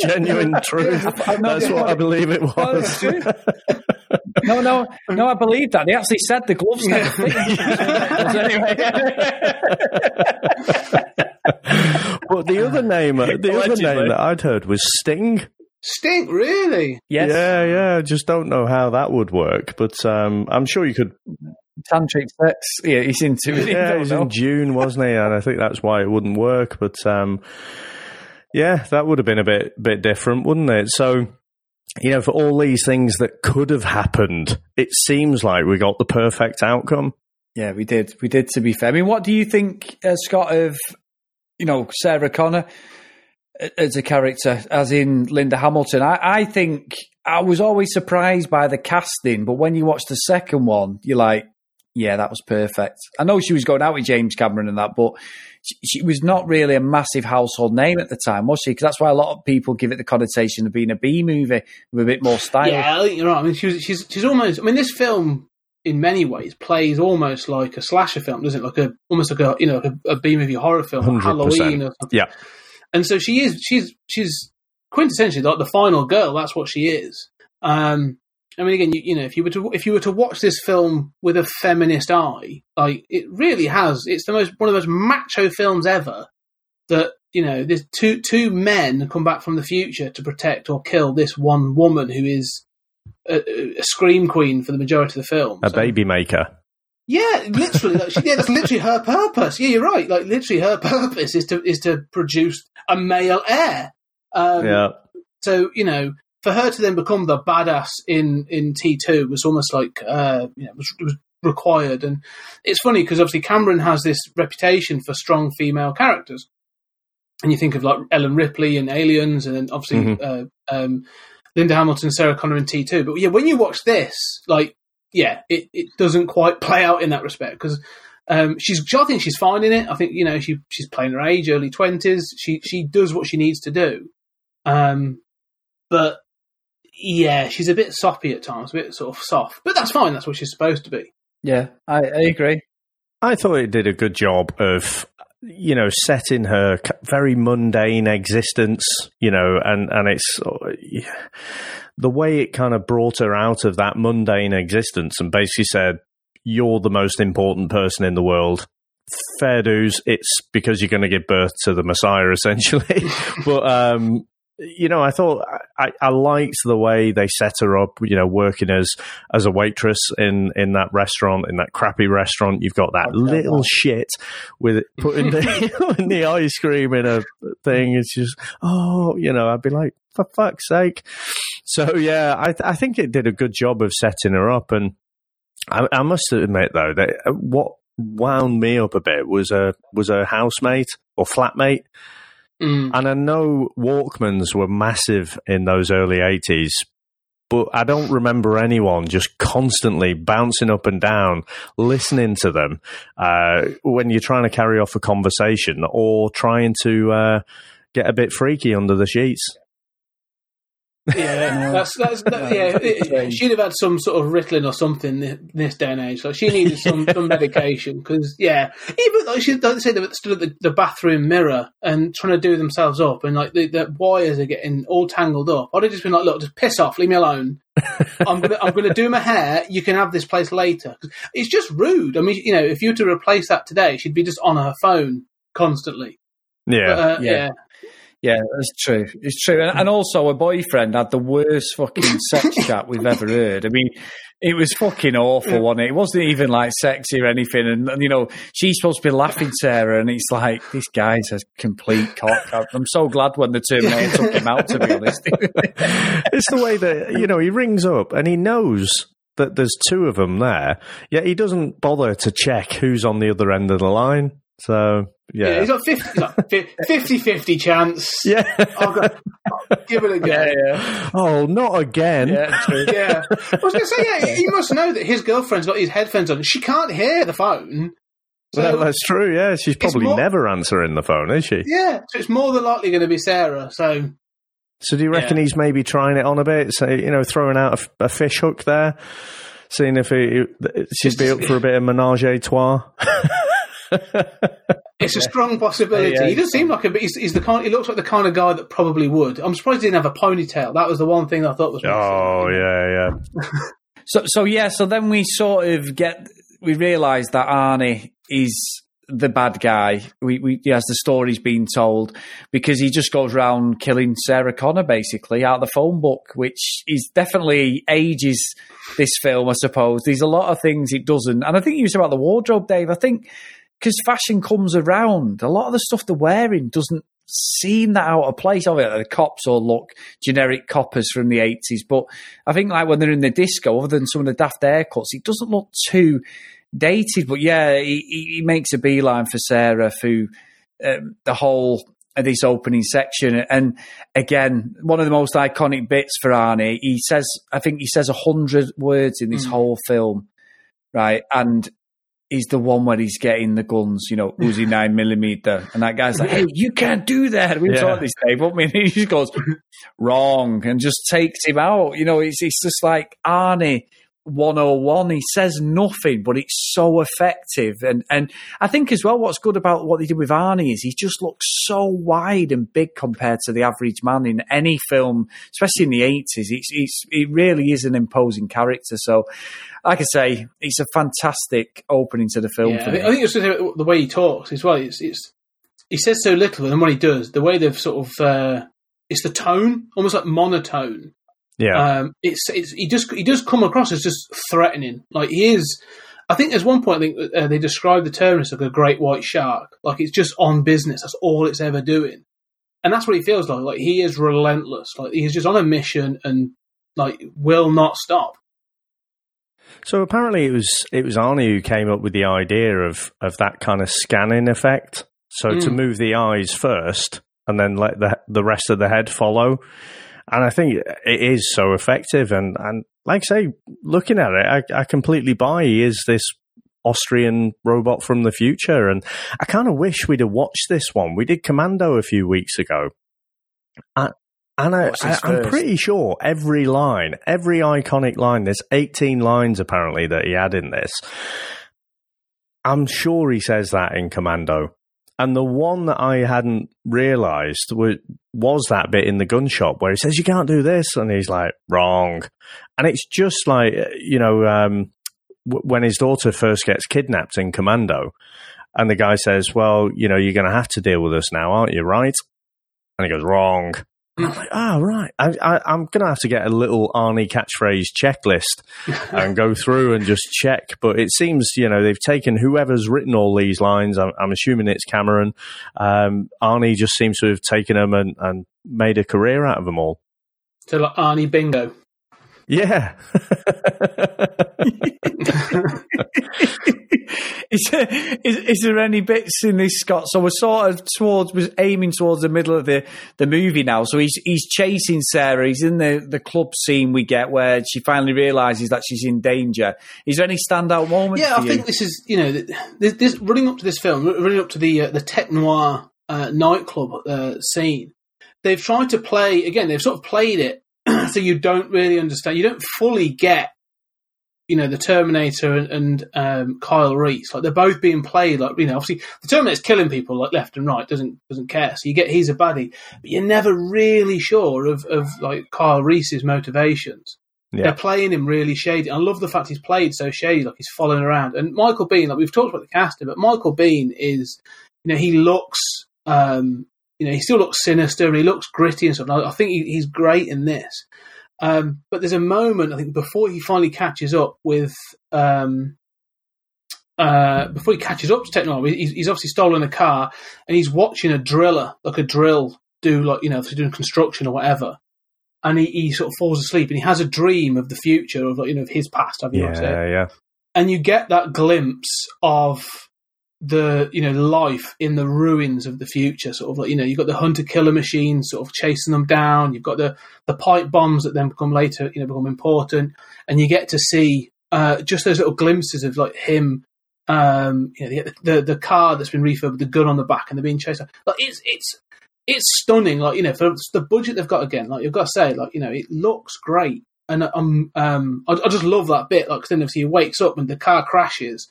Genuine truth. That's what I believe it was. true. no, no, no. I believe that they actually said the gloves never fit. but the other name, the other name that I'd heard was Sting. Stink, really? Yes. Yeah, yeah. I just don't know how that would work, but um, I'm sure you could. Tantric sex. Yeah, he's into it. Yeah, I it was know. in June, wasn't he? And I think that's why it wouldn't work. But um, yeah, that would have been a bit bit different, wouldn't it? So. You know, for all these things that could have happened, it seems like we got the perfect outcome. Yeah, we did. We did. To be fair, I mean, what do you think, uh, Scott, of you know Sarah Connor as a character, as in Linda Hamilton? I, I think I was always surprised by the casting, but when you watch the second one, you're like, Yeah, that was perfect. I know she was going out with James Cameron and that, but she, she was not really a massive household name at the time, was she? Because that's why a lot of people give it the connotation of being a B movie with a bit more style. Yeah, I think you're right. I mean, she's she's she's almost. I mean, this film in many ways plays almost like a slasher film, doesn't it? Like a almost like a you know like a, a B movie horror film, 100%. Halloween or something. Yeah. And so she is. She's she's quintessentially like the final girl. That's what she is. Um, I mean, again, you, you know, if you were to if you were to watch this film with a feminist eye, like it really has. It's the most one of the most macho films ever. That you know, there's two two men come back from the future to protect or kill this one woman who is a, a scream queen for the majority of the film. A baby maker. Yeah, literally. Like, she, yeah, that's literally her purpose. Yeah, you're right. Like literally, her purpose is to is to produce a male heir. Um, Yeah. So you know, for her to then become the badass in in T two was almost like uh, you know was, was required. And it's funny because obviously Cameron has this reputation for strong female characters, and you think of like Ellen Ripley and Aliens, and then obviously Mhm. uh, um, Linda Hamilton, Sarah Connor in T two. But yeah, when you watch this, like yeah, it, it doesn't quite play out in that respect because. Um, she's, I think she's fine in it. I think you know she she's playing her age, early twenties. She she does what she needs to do. Um, but yeah, she's a bit soppy at times, a bit sort of soft. But that's fine. That's what she's supposed to be. Yeah, I, I agree. I thought it did a good job of, you know, set in her very mundane existence, you know, and, and it's uh, the way it kind of brought her out of that mundane existence and basically said, you're the most important person in the world. Fair dues. It's because you're going to give birth to the Messiah, essentially. but, um, you know, I thought I, I liked the way they set her up. You know, working as as a waitress in in that restaurant, in that crappy restaurant. You've got that little shit with putting the, putting the ice cream in a thing. It's just oh, you know, I'd be like, for fuck's sake. So yeah, I I think it did a good job of setting her up, and I, I must admit though that uh, what wound me up a bit was a was a housemate or flatmate. Mm. And I know Walkmans were massive in those early 80s, but I don't remember anyone just constantly bouncing up and down, listening to them uh, when you're trying to carry off a conversation or trying to uh, get a bit freaky under the sheets. Yeah, that's that's that, yeah. it- she'd have had some sort of Ritalin or something in this day and age. Like she needed some, some medication because yeah, even like she like say they were stood at the, the bathroom mirror and trying to do themselves up, and like the, the wires are getting all tangled up. I'd have just been like, look, just piss off, leave me alone. I'm gonna I'm gonna do my hair. You can have this place later. It's just rude. I mean, you know, if you were to replace that today, she'd be just on her phone constantly. Yeah, But, uh, Yeah. yeah. Yeah, that's true. It's true. And, and also, a boyfriend had the worst fucking sex chat we've ever heard. I mean, it was fucking awful, wasn't it? It wasn't even like sexy or anything. And, and, you know, she's supposed to be laughing, Sarah, and it's like, this guy's a complete cock. I'm so glad when the Terminator took him out, to be honest. it's the way that you know he rings up and he knows that there's two of them there, yet he doesn't bother to check who's on the other end of the line. So Yeah, yeah, he's got 50, he's got 50 50 chance. Yeah. I'll go, I'll give it a go. oh, not again. Yeah, true. Yeah. I was going to say, yeah, he must know that his girlfriend's got his headphones on. She can't hear the phone. So, Well, that's true. Yeah, she's probably more- never answering the phone, is she? yeah, so it's more than likely going to be Sarah. So, So do you reckon Yeah. he's maybe trying it on a bit? So you know, throwing out a fish hook there, seeing if he, she'd be up for a bit of menage a trois. it's a strong possibility. Yeah, yeah. he doesn't seem like a bit, he's, he's the kind, he looks like the kind of guy that probably would. I'm surprised he didn't have a ponytail. That was the one thing I thought was. oh yeah, yeah. So, so yeah, so then we sort of get, we realise that Arnie is the bad guy. We, we, as the story's been told, because he just goes around killing Sarah Connor basically out of the phone book, which is definitely ages this film, I suppose. There's a lot of things it doesn't. And I think you said about the wardrobe, Dave. I think because fashion comes around, a lot of the stuff they're wearing doesn't seem that out of place. Of it, the cops all look generic coppers from the eighties, but I think like when they're in the disco, other than some of the daft haircuts, it doesn't look too dated. But yeah, he, he makes a beeline for Sarah through um, the whole of this opening section. And again, one of the most iconic bits for Arnie, he says, I think he says a hundred words in this whole film, right? And is the one where he's getting the guns, you know, Uzi nine millimeter, and that guy's like, "Hey, you can't do that." We Yeah. saw this, Dave. What I mean, he just goes wrong and just takes him out. You know, it's it's just like Arnie. 101 he says nothing but it's so effective and and I think as well what's good about what they did with Arnie is he just looks so wide and big compared to the average man in any film especially in the 80s it's, it's it really is an imposing character so like I say it's a fantastic opening to the film Yeah, I think, I think it's the way he talks as well. It's, it's he says so little, and then when he does, the way they've sort of uh, it's the tone, almost like monotone. Yeah. Um, it's, it's he just he does come across as just threatening. Like he is. I think there's one point I think uh, they describe the Terminator like a great white shark. Like it's just on business. That's all it's ever doing, and that's what he feels like. Like he is relentless. Like he's just on a mission and like will not stop. So apparently it was it was Arnie who came up with the idea of of that kind of scanning effect. So to Mm. move the eyes first and then let the the rest of the head follow. And I think it is so effective. And and like I say, looking at it, I, I completely buy he is this Austrian robot from the future. And I kind of wish we'd have watched this one. We did Commando a few weeks ago. I, and I, I, I'm pretty sure every line, every iconic line, there's 18 lines apparently that he had in this. I'm sure he says that in Commando. And the one that I hadn't realised was, was that bit in the gun shop where he says, You can't do this. And he's like, Wrong. And it's just like, uh, you know, um, w- when his daughter first gets kidnapped in Commando, and the guy says, Well, you know, you're going to have to deal with us now, aren't you? Right? And he goes, Wrong. And I'm like, oh, right. I, I, I'm going to have to get a little Arnie catchphrase checklist and go through and just check. But it seems, you know, they've taken whoever's written all these lines. I'm, I'm assuming it's Cameron. Um, Arnie just seems to have taken them and, and made a career out of them all. So like Arnie Bingo. Yeah. is, there, is, is there any bits in this, Scott? So we're sort of towards, we're aiming towards the middle of the, the movie now. So he's he's chasing Sarah. He's in the, the club scene we get where she finally realizes that she's in danger. Is there any standout moments? Yeah, for I you? think this is you know this, this running up to this film, running up to the uh, the tech noir uh, nightclub uh, scene. They've tried to play again. They've sort of played it so you don't really understand. You don't fully get you know the Terminator and, and um, Kyle Reese. Like they're both being played like you know obviously the Terminator's killing people like left and right doesn't doesn't care. So you get he's a baddie, but you're never really sure of of like Kyle Reese's motivations. Yeah. They're playing him really shady. I love the fact he's played so shady, like he's following around. And Michael Biehn, like we've talked about the casting, but Michael Biehn is, you know, he looks, um, you know, he still looks sinister and he looks gritty and stuff. And I, think he, he's great in this. Um, but there's a moment, I think, before he finally catches up with, um, uh, before he catches up to technology, he's, he's obviously stolen a car and he's watching a driller, like a drill, do like, you know, if they're doing construction or whatever and he, he sort of falls asleep and he has a dream of the future of like, you know of his past. Have you Yeah, yeah. And you get that glimpse of the you know life in the ruins of the future. Sort of like you know you've got the hunter killer machine sort of chasing them down. You've got the the pipe bombs that then become later you know become important, and you get to see uh, just those little glimpses of like him. Um, you know, the, the the car that's been refurbed, with the gun on the back, and they're being chased. Like it's it's it's stunning. Like you know, for the budget they've got again, like you've got to say, like you know, it looks great, and um, um, I, I just love that bit. Like 'cause then obviously he wakes up and the car crashes,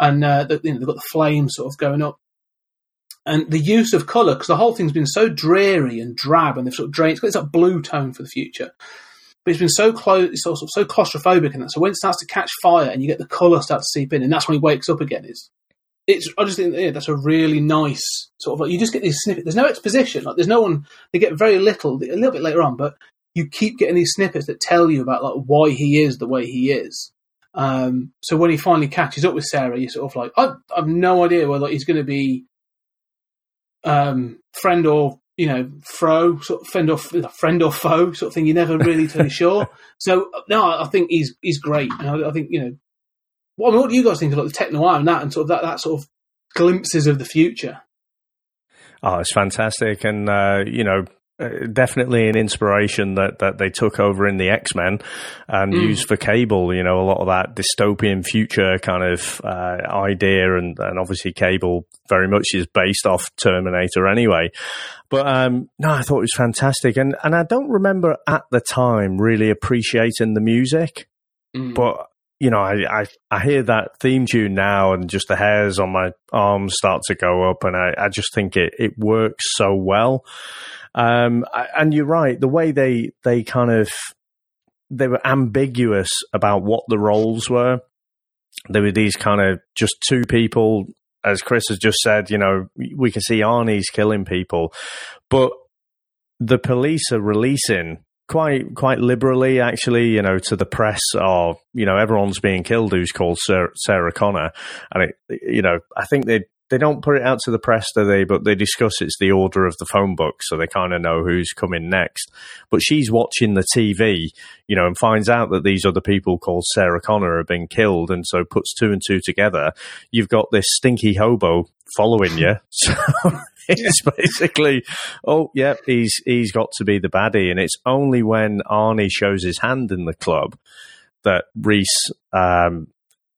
and uh, the, you know they've got the flames sort of going up, and the use of color because the whole thing's been so dreary and drab, and they've sort of drained. It's got like, blue tone for the future. But it's been so close, it's sort so claustrophobic in that. So when it starts to catch fire and you get the colour start to seep in, and that's when he wakes up again. It's it's I just think yeah, that's a really nice sort of like you just get these snippets. There's no exposition. Like there's no one. They get very little a little bit later on, but you keep getting these snippets that tell you about like why he is the way he is. Um, so when he finally catches up with Sarah, you're sort of like I, I have no idea whether he's going to be um, friend or you know fro, sort of friend or friend or foe sort of thing. You're never really totally sure. So no, I think he's he's great, and I, I think you know what, what do you guys think of like the techno and that, and sort of that, that sort of glimpses of the future? Oh, it's fantastic. And, uh, you know, uh, definitely an inspiration that, that they took over in the X Men and mm. used for Cable. You know, a lot of that dystopian future kind of uh, idea, and, and obviously Cable very much is based off Terminator anyway. But um, no, I thought it was fantastic, and and I don't remember at the time really appreciating the music, mm. but you know, I, I, I hear that theme tune now and just the hairs on my arms start to go up and I, I just think it, it works so well. Um, and you're right, the way they, they kind of, they were ambiguous about what the roles were. There were these kind of just two people, as Chris has just said, you know, we can see Arnie's killing people, but the police are releasing quite quite liberally, actually, you know, to the press of you know everyone's being killed who's called Sarah, Sarah Connor, and it, you know, I think they they don't put it out to the press, do they? But they discuss it's the order of the phone book, so they kind of know who's coming next. But she's watching the TV, you know, and finds out that these other people called Sarah Connor have been killed, and so puts two and two together. You've got this stinky hobo following you. So it's basically, oh, yeah, he's he's got to be the baddie, and it's only when Arnie shows his hand in the club that Reese, um,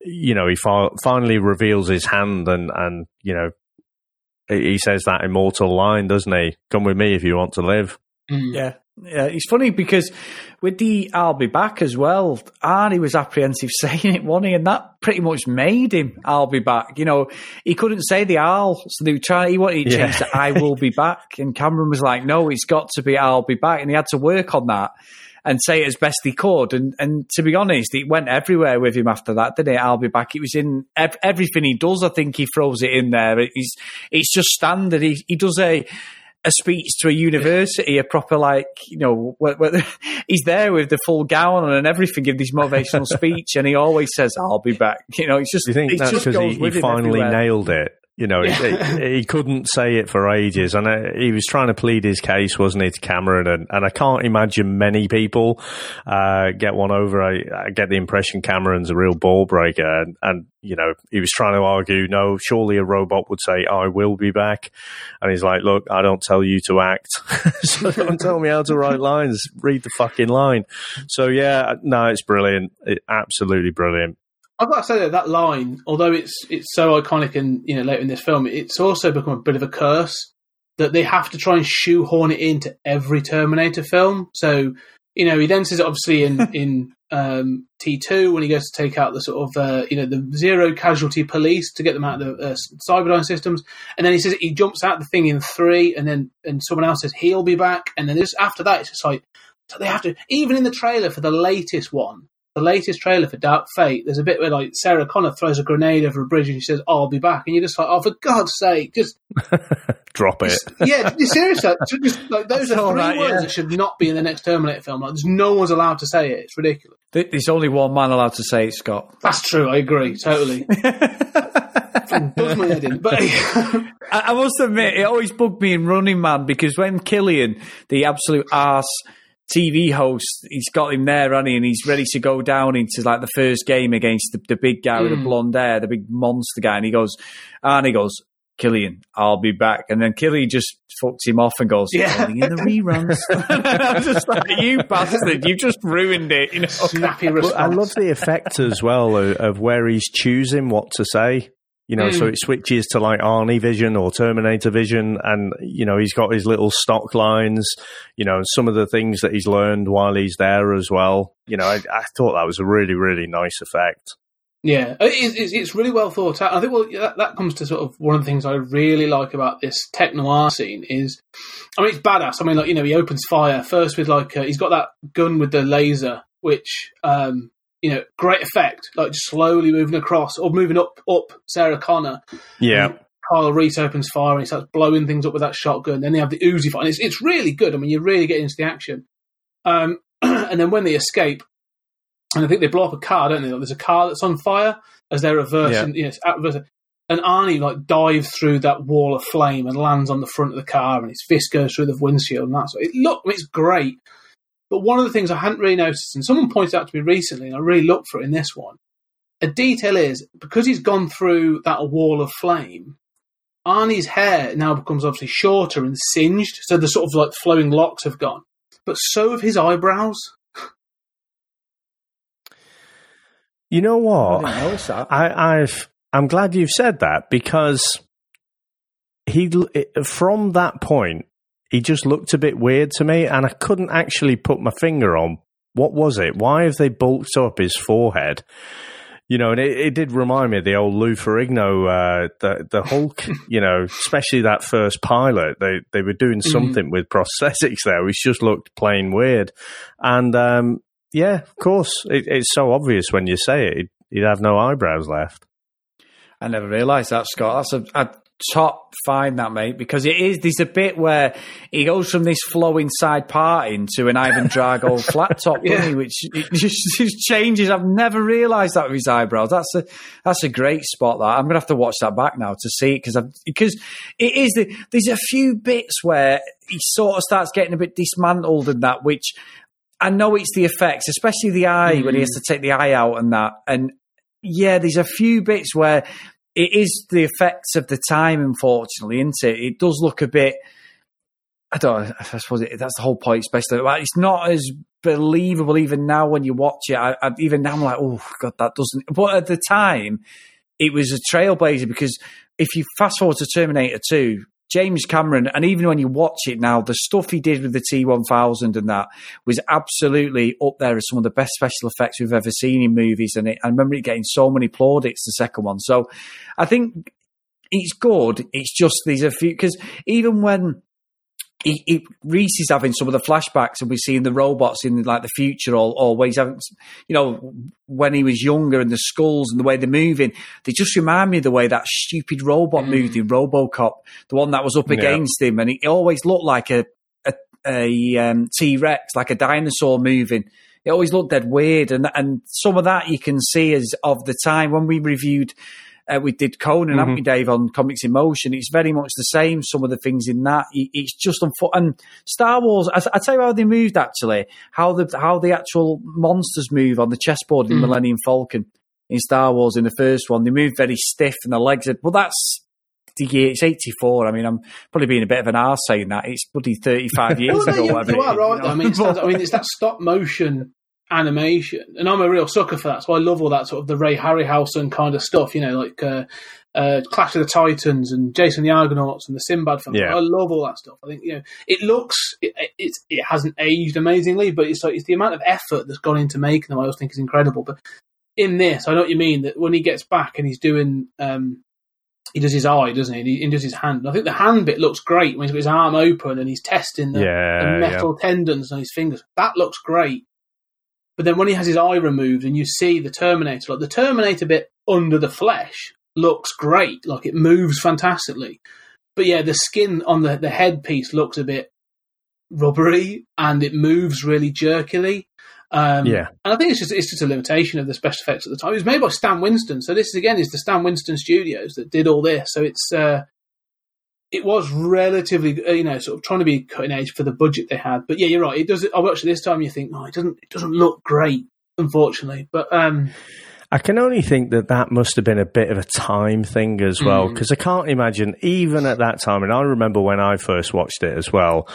you know, he fi- finally reveals his hand, and and you know, he says that immortal line, doesn't he? Come with me if you want to live. Mm. Yeah, yeah, it's funny because with the I'll be back as well, Arnie was apprehensive saying it, wasn't he? And that pretty much made him I'll be back. You know, he couldn't say the I'll, so they were trying, he wanted to change yeah. to I will be back. And Cameron was like, no, it's got to be I'll be back. And he had to work on that and say it as best he could. And and to be honest, it went everywhere with him after that, didn't it? I'll be back. It was in ev- everything he does. I think he throws it in there. It's it's just standard. He he does a a speech to a university, a proper like you know, where, where he's there with the full gown on and everything, give this motivational speech, and he always says, "I'll be back." You know, it's just. Do you think that's because he, he finally nailed it? You know, yeah. he, he, couldn't say it for ages, and uh, he was trying to plead his case, wasn't he, to Cameron? And, and I can't imagine many people uh, get one over. I, I, get the impression Cameron's a real ball breaker, and, and, you know, he was trying to argue, no, surely a robot would say, "I will be back," and he's like, "Look, I don't tell you to act, so don't tell me how to write lines. Read the fucking line." So yeah, no, it's brilliant, it, absolutely brilliant. I've got to say that that line, although it's it's so iconic and you know later in this film, it's also become a bit of a curse that they have to try and shoehorn it into every Terminator film. So you know he then says it obviously in in um, T two when he goes to take out the sort of uh, you know the zero casualty police to get them out of the uh, Cyberdyne systems, and then he says he jumps out the thing in three, and then and someone else says he'll be back, and then this after that it's just like so they have to even in the trailer for the latest one the latest trailer for Dark Fate, there's a bit where like Sarah Connor throws a grenade over a bridge and she says, oh, "I'll be back," and you're just like, "Oh, for God's sake, just drop it." Just, yeah, seriously, just, like, those That's are three right, words yeah. that should not be in the next Terminator film. Like, there's no one's allowed to say it. It's ridiculous. There's only one man allowed to say it, Scott. That's true. I agree totally. Does my head in, but I must admit, it always bugged me in Running Man because when Killian, the absolute ass TV host, he's got him there, honey, and he's ready to go down into like the first game against the, the big guy mm. with the hmm. blonde hair, the big monster guy. And he goes, and he goes, Killian, I'll be back. And then Killian just fucks him off and goes, yeah. in the reruns. I was just like, you bastard, you just ruined it. You know? Snappy response. I love the effect as well of, of where he's choosing what to say. You know, mm. so it switches to like Arnie Vision or Terminator Vision, and you know he's got his little stock lines. You know, some of the things that he's learned while he's there as well. You know, I, I thought that was a really, really nice effect. Yeah, it's, it's really well thought out. I think well that, that comes to sort of one of the things I really like about this tech noir scene is, I mean, it's badass. I mean, like you know, he opens fire first with like uh, he's got that gun with the laser, which um, you know, great effect, like just slowly moving across or moving up, up Sarah Connor. Yeah. Kyle Reese opens fire and he starts blowing things up with that shotgun. Then they have the Uzi fire. And it's, it's really good. I mean, you're really get into the action. Um, and then when they escape, and I think they blow up a car, don't they? Like, there's a car that's on fire as they're reversing. Yeah. You know, and Arnie like dives through that wall of flame and lands on the front of the car, and his fist goes through the windshield, and that's it. Look, it's great. But one of the things I hadn't really noticed, and someone pointed out to me recently, and I really looked for it in this one, a detail is because he's gone through that wall of flame, Arnie's hair now becomes obviously shorter and singed, so the sort of like flowing locks have gone. But so have his eyebrows. You know what? I didn't notice that. I, I've I'm glad you've said that because he from that point he just looked a bit weird to me, and I couldn't actually put my finger on what was it. Why have they bulked up his forehead? You know, and it, it did remind me of the old Lou Ferrigno, uh, the the Hulk. you know, especially that first pilot. They they were doing something with prosthetics there, which just looked plain weird. And um, yeah, of course, it, it's so obvious when you say it. He'd, he'd have no eyebrows left. I never realised that, Scott. That's a, a top find, that mate, because it is. There's a bit where he goes from this flowing side part into an Ivan Drago flat top, Yeah. which it just, just changes. I've never realised that with his eyebrows. That's a that's a great spot. That I'm gonna have to watch that back now to see it because because it is. The, there's a few bits where he sort of starts getting a bit dismantled and that, which I know it's the effects, especially the eye when he has mm. to take the eye out and that. And yeah, there's a few bits where it is the effects of the time, unfortunately, isn't it? It does look a bit. I don't. I suppose it, that's the whole point, especially. Well, it's not as believable even now when you watch it. I, I, even now, I'm like, oh god, that doesn't. But at the time, it was a trailblazer because if you fast forward to Terminator Two, James Cameron, and even when you watch it now, the stuff he did with the T1000 and that was absolutely up there as some of the best special effects we've ever seen in movies. And it, I remember it getting so many plaudits, the second one. So I think it's good. It's just these a few, because even when he, he, Reese is having some of the flashbacks, and we're seeing the robots in like the future, or, or where he's having, you know, when he was younger, and the skulls and the way they're moving. They just remind me of the way that stupid robot moved in RoboCop, the one that was up Yeah. against him, and it always looked like a a, a um, T Rex, like a dinosaur moving. It always looked dead weird, and and some of that you can see as of the time when we reviewed. Uh, we did Conan, haven't Mhm. we, Dave, on Comics in Motion. It's very much the same. Some of the things in that, it's just unfo- and Star Wars. I, I tell you how they moved actually. How the how the actual monsters move on the chessboard in Mhm. Millennium Falcon in Star Wars in the first one. They move very stiff and the legs are. Well, that's the year. It's eighty four. I mean, I'm probably being a bit of an arse saying that. It's bloody thirty five years Well, ago. you, you are right. you though. know? I mean, it's, I mean, it's that stop motion animation, and I'm a real sucker for that. So I love all that sort of the Ray Harryhausen kind of stuff. You know, like uh, uh, Clash of the Titans and Jason the Argonauts and the Sinbad films. Yeah. I love all that stuff. I think you know it looks it, it's it hasn't aged amazingly, but it's like it's the amount of effort that's gone into making them. I always think is incredible. But in this, I know what you mean. That when he gets back and he's doing. Um, he does his eye, doesn't he? And he, he does his hand. And I think the hand bit looks great when he's got his arm open and he's testing the, Yeah, the metal tendons on his fingers. That looks great. But then when he has his eye removed and you see the Terminator, like the Terminator bit under the flesh looks great. Like it moves fantastically. But yeah, the skin on the, the headpiece looks a bit rubbery and it moves really jerkily. Um, Yeah. and I think it's just it's just a limitation of the special effects at the time. It was made by Stan Winston, so this is again is the Stan Winston Studios that did all this. So it's uh, it was relatively uh, you know sort of trying to be cutting edge for the budget they had. But yeah, you're right. It does. I watched it this time. You think, oh, it doesn't it doesn't look great, unfortunately. But um, I can only think that that must have been a bit of a time thing as well, Mm. because I can't imagine even at that time. And I remember when I first watched it as well,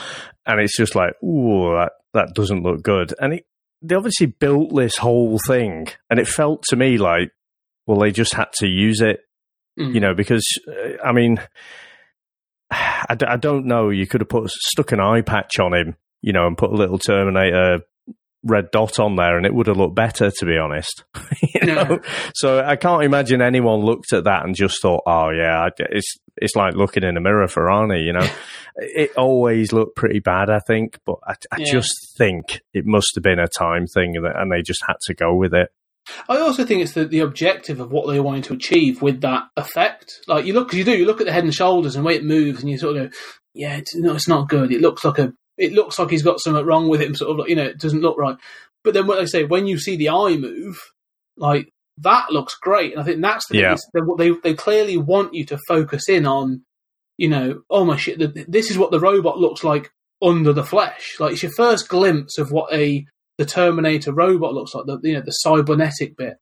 and it's just like, ooh, that that doesn't look good. And it, they obviously built this whole thing, and it felt to me like, well, they just had to use it, Mm. you know, because uh, I mean, I, d- I don't know. You could have put stuck an eye patch on him, you know, and put a little Terminator red dot on there, and it would have looked better, to be honest. you know? So I can't imagine anyone looked at that and just thought, "Oh yeah, it's it's like looking in a mirror for Arnie." You know, it always looked pretty bad, I think, but I, I Yeah. just think it must have been a time thing, and they just had to go with it. I also think it's the, the objective of what they're wanting to achieve with that effect. Like you look, because you do, you look at the head and shoulders and the way it moves, and you sort of go, "Yeah, it's, no, it's not good. It looks like a, it looks like he's got something wrong with him. Sort of, like, you know, it doesn't look right." But then, what they say, when you see the eye move, like that looks great, and I think that's the Yeah. thing. They, they they clearly want you to focus in on, you know, oh my shit, this is what the robot looks like under the flesh. Like it's your first glimpse of what a the Terminator robot looks like, the you know the cybernetic bit.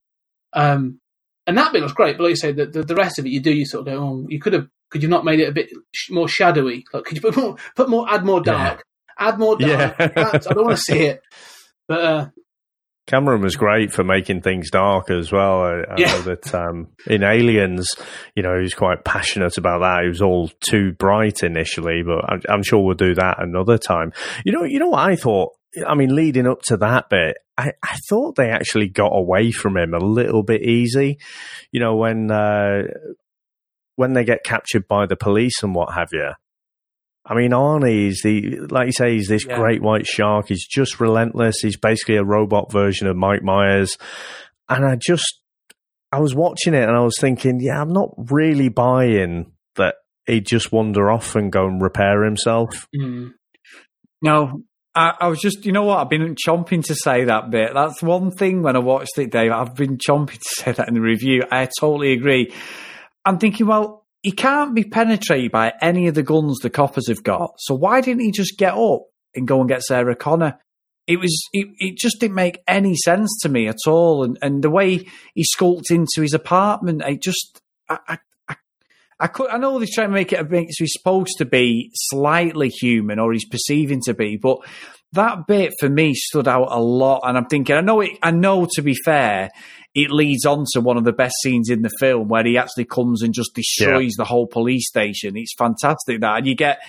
Um, and that bit looks great, but like you say, the, the, the rest of it, you do you sort of go, oh, you could have could you not made it a bit sh- more shadowy? Like, could you put more, put more, add more dark, add more dark? Yeah. I don't want to see it. But uh, Cameron was great for making things dark as well. I, I Yeah. know that um, in Aliens, you know, he was quite passionate about that. He was all too bright initially, but I'm, I'm sure we'll do that another time. You know, you know what I thought. I mean, leading up to that bit, I, I thought they actually got away from him a little bit easy. You know, when uh, when they get captured by the police and what have you. I mean, Arnie is the, like you say, he's this Yeah. great white shark. He's just relentless. He's basically a robot version of Mike Myers. And I just, I was watching it and I was thinking, yeah, I'm not really buying that he'd just wander off and go and repair himself. mm, No, I, I was just, you know what? I've been chomping to say that bit. That's one thing when I watched it, Dave. I've been chomping to say that in the review. I totally agree. I'm thinking, well, he can't be penetrated by any of the guns the coppers have got. So why didn't he just get up and go and get Sarah Connor? It was, it, it just didn't make any sense to me at all. And, and the way he skulked into his apartment, it just, I, I, I, I could, I know they're trying to make it a bit, so he's supposed to be slightly human or he's perceiving to be, but that bit for me stood out a lot. And I'm thinking, I know it, I know to be fair, it leads on to one of the best scenes in the film where he actually comes and just destroys the whole police station. It's fantastic that, and you get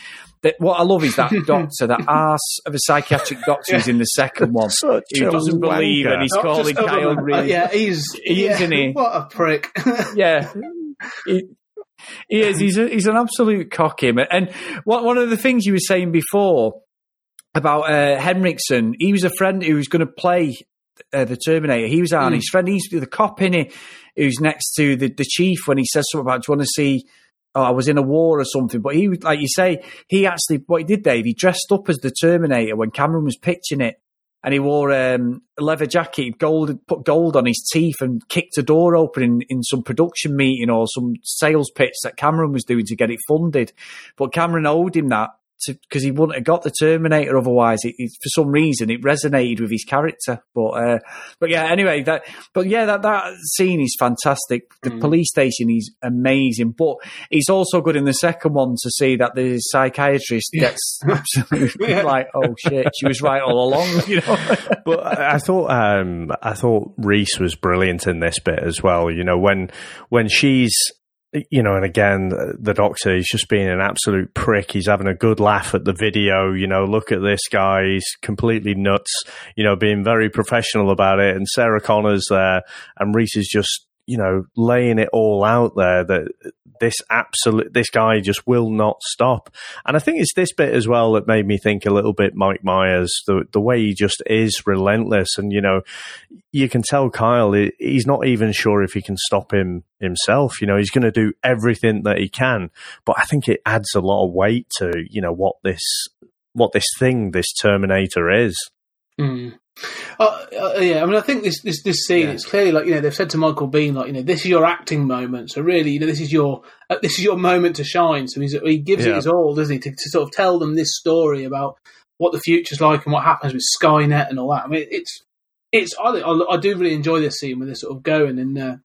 that. What I love is that doctor, that ass of a psychiatric doctor who's in the second one, Such who a doesn't believe, wanker. and he's Not calling Kyle other- Reese. uh, yeah, he's He is, yeah, isn't he? What a prick! yeah. He, he is. He's a, he's an absolute cock him. And one one of the things you were saying before about uh, Henriksen, he was a friend who was going to play uh, the Terminator. He was Arnie's friend. He's the cop in it who's next to the, the chief when he says something about, do you want to see, oh, I was in a war or something. But he, was- like you say, he actually, what he did, Dave, he dressed up as the Terminator when Cameron was pitching it. And he wore um, a leather jacket, gold, put gold on his teeth, and kicked a door open in, in some production meeting or some sales pitch that Cameron was doing to get it funded. But Cameron owed him that because he wouldn't have got the Terminator otherwise. It, it, for some reason, it resonated with his character. But uh, but yeah, anyway, that but yeah, that that scene is fantastic. The police station is amazing, but it's also good in the second one to see that the psychiatrist gets absolutely like, oh shit, she was right all along. You know, but I I thought um, I thought Reese was brilliant in this bit as well. You know when when she's you know, and again, the doctor is just being an absolute prick. He's having a good laugh at the video. You know, look at this guy. He's completely nuts. You know, being very professional about it. And Sarah Connor's there, and Reese is just, you know, laying it all out there that this absolute, this guy just will not stop. And I think it's this bit as well that made me think a little bit Mike Myers, the, the way he just is relentless. And, you know, you can tell Kyle, he- he's not even sure if he can stop him himself. You know, he's going to do everything that he can. But I think it adds a lot of weight to, you know, what this, what this thing, this Terminator is. Mm. Uh, uh, yeah, I mean, I think this this this scene. It's clearly like you know they've said to Michael Biehn like you know this is your acting moment. So really, you know this is your uh, this is your moment to shine. So he's, he gives it his all, doesn't he, to, to sort of tell them this story about what the future's like and what happens with Skynet and all that. I mean, it's it's I, I, I do really enjoy this scene where they're sort of going and uh,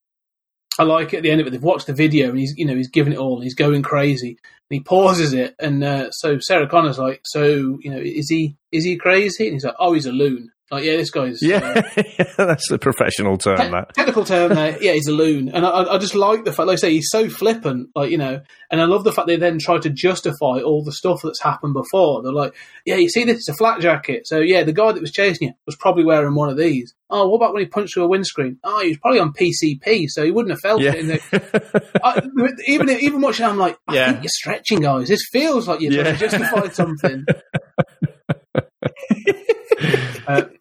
I like it at the end of it. They've watched the video and he's you know he's giving it all and he's going crazy and he pauses it and uh, so Sarah Connor's like, so you know is he is he crazy? And he's like, oh, he's a loon. Like yeah, this guy's uh, Yeah, that's the professional term. te- that. technical term there. Yeah, he's a loon, and I, I just like the fact, like I say, he's so flippant, like you know, and I love the fact they then try to justify all the stuff that's happened before. They're like, yeah, you see, this is a flak jacket, so yeah, the guy that was chasing you was probably wearing one of these. Oh, what about when he punched through a windscreen? Oh, he was probably on PCP, so he wouldn't have felt Yeah. it. In the, I, even even watching, it, I'm like, I Yeah. think you're stretching, guys. This feels like you're trying to justify something. Uh,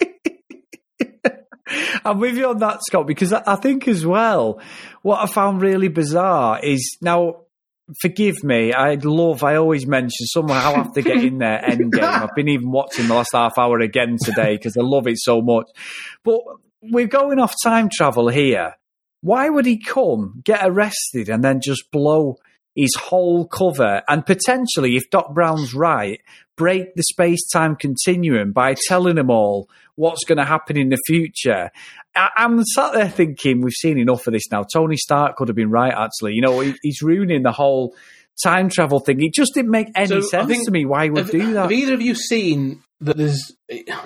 I'm with you on that, Scott, because I think as well, what I found really bizarre is now, forgive me, I love, I always mention somehow I have to get in there Endgame. I've been even watching the last half hour again today because I love it so much. But we're going off time travel here. Why would he come, get arrested, and then just blow his whole cover and potentially, if Doc Brown's right, break the space time continuum by telling them all what's going to happen in the future? I- I'm sat there thinking we've seen enough of this now. Tony Stark could have been right, actually. You know, he- he's ruining the whole time travel thing. It just didn't make any So, sense think- to me why he would have, do that. Have either of you seen that there's?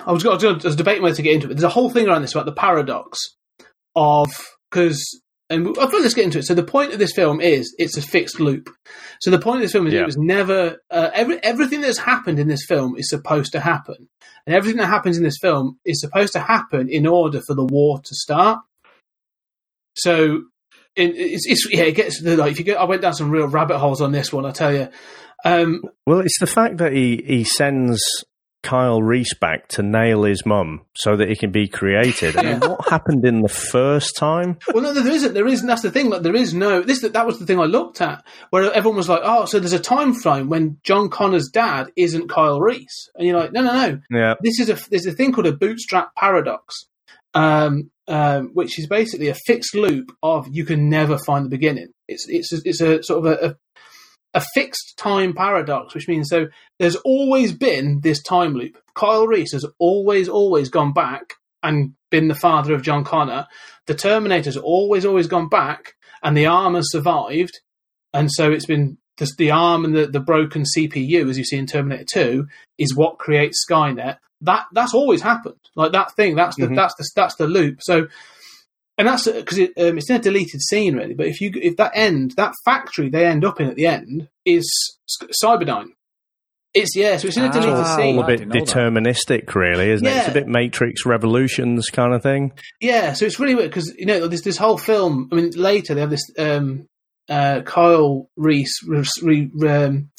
I was, going to, I was debating whether to get into it. There's a whole thing around this about the paradox of because. And I feel let's get into it. So the point of this film is it's a fixed loop. So the point of this film is Yeah. it was never uh, every, everything that's happened in this film is supposed to happen, and everything that happens in this film is supposed to happen in order for the war to start. So it, it's, it's yeah, it gets the, like if you go. I went down some real rabbit holes on this one. I tell you. Um, Well, it's the fact that he, he sends Kyle Reese back to nail his mum so that he can be created. I mean, what happened in the first time? Well, no, there isn't. There isn't. That's the thing. Like, there is no. This that was the thing I looked at, where everyone was like, "Oh, so there's a time frame when John Connor's dad isn't Kyle Reese," and you're like, "No, no, no. Yeah. This is a there's a thing called a bootstrap paradox, um, um, which is basically a fixed loop of you can never find the beginning. It's it's a, it's a sort of a, a fixed time paradox, which means so there's always been this time loop. Kyle Reese has always, always gone back and been the father of John Connor. The Terminator's always, always gone back, and the arm has survived. And so it's been the, the arm and the, the broken CPU, as you see in Terminator 2, is what creates Skynet. That that's always happened. Like that thing. That's the Mhm. that's the that's the loop. So and that's because it, um, it's in a deleted scene really. But if you if that end that factory they end up in at the end is S- Cyberdyne, it's yeah. So it's in a Ah, deleted all scene. All a bit deterministic, really, isn't it? It's a bit Matrix Revolutions kind of thing. Yeah, so it's really weird because you know this this whole film. I mean, later they have this um, uh, Kyle Reese. Re, re, um,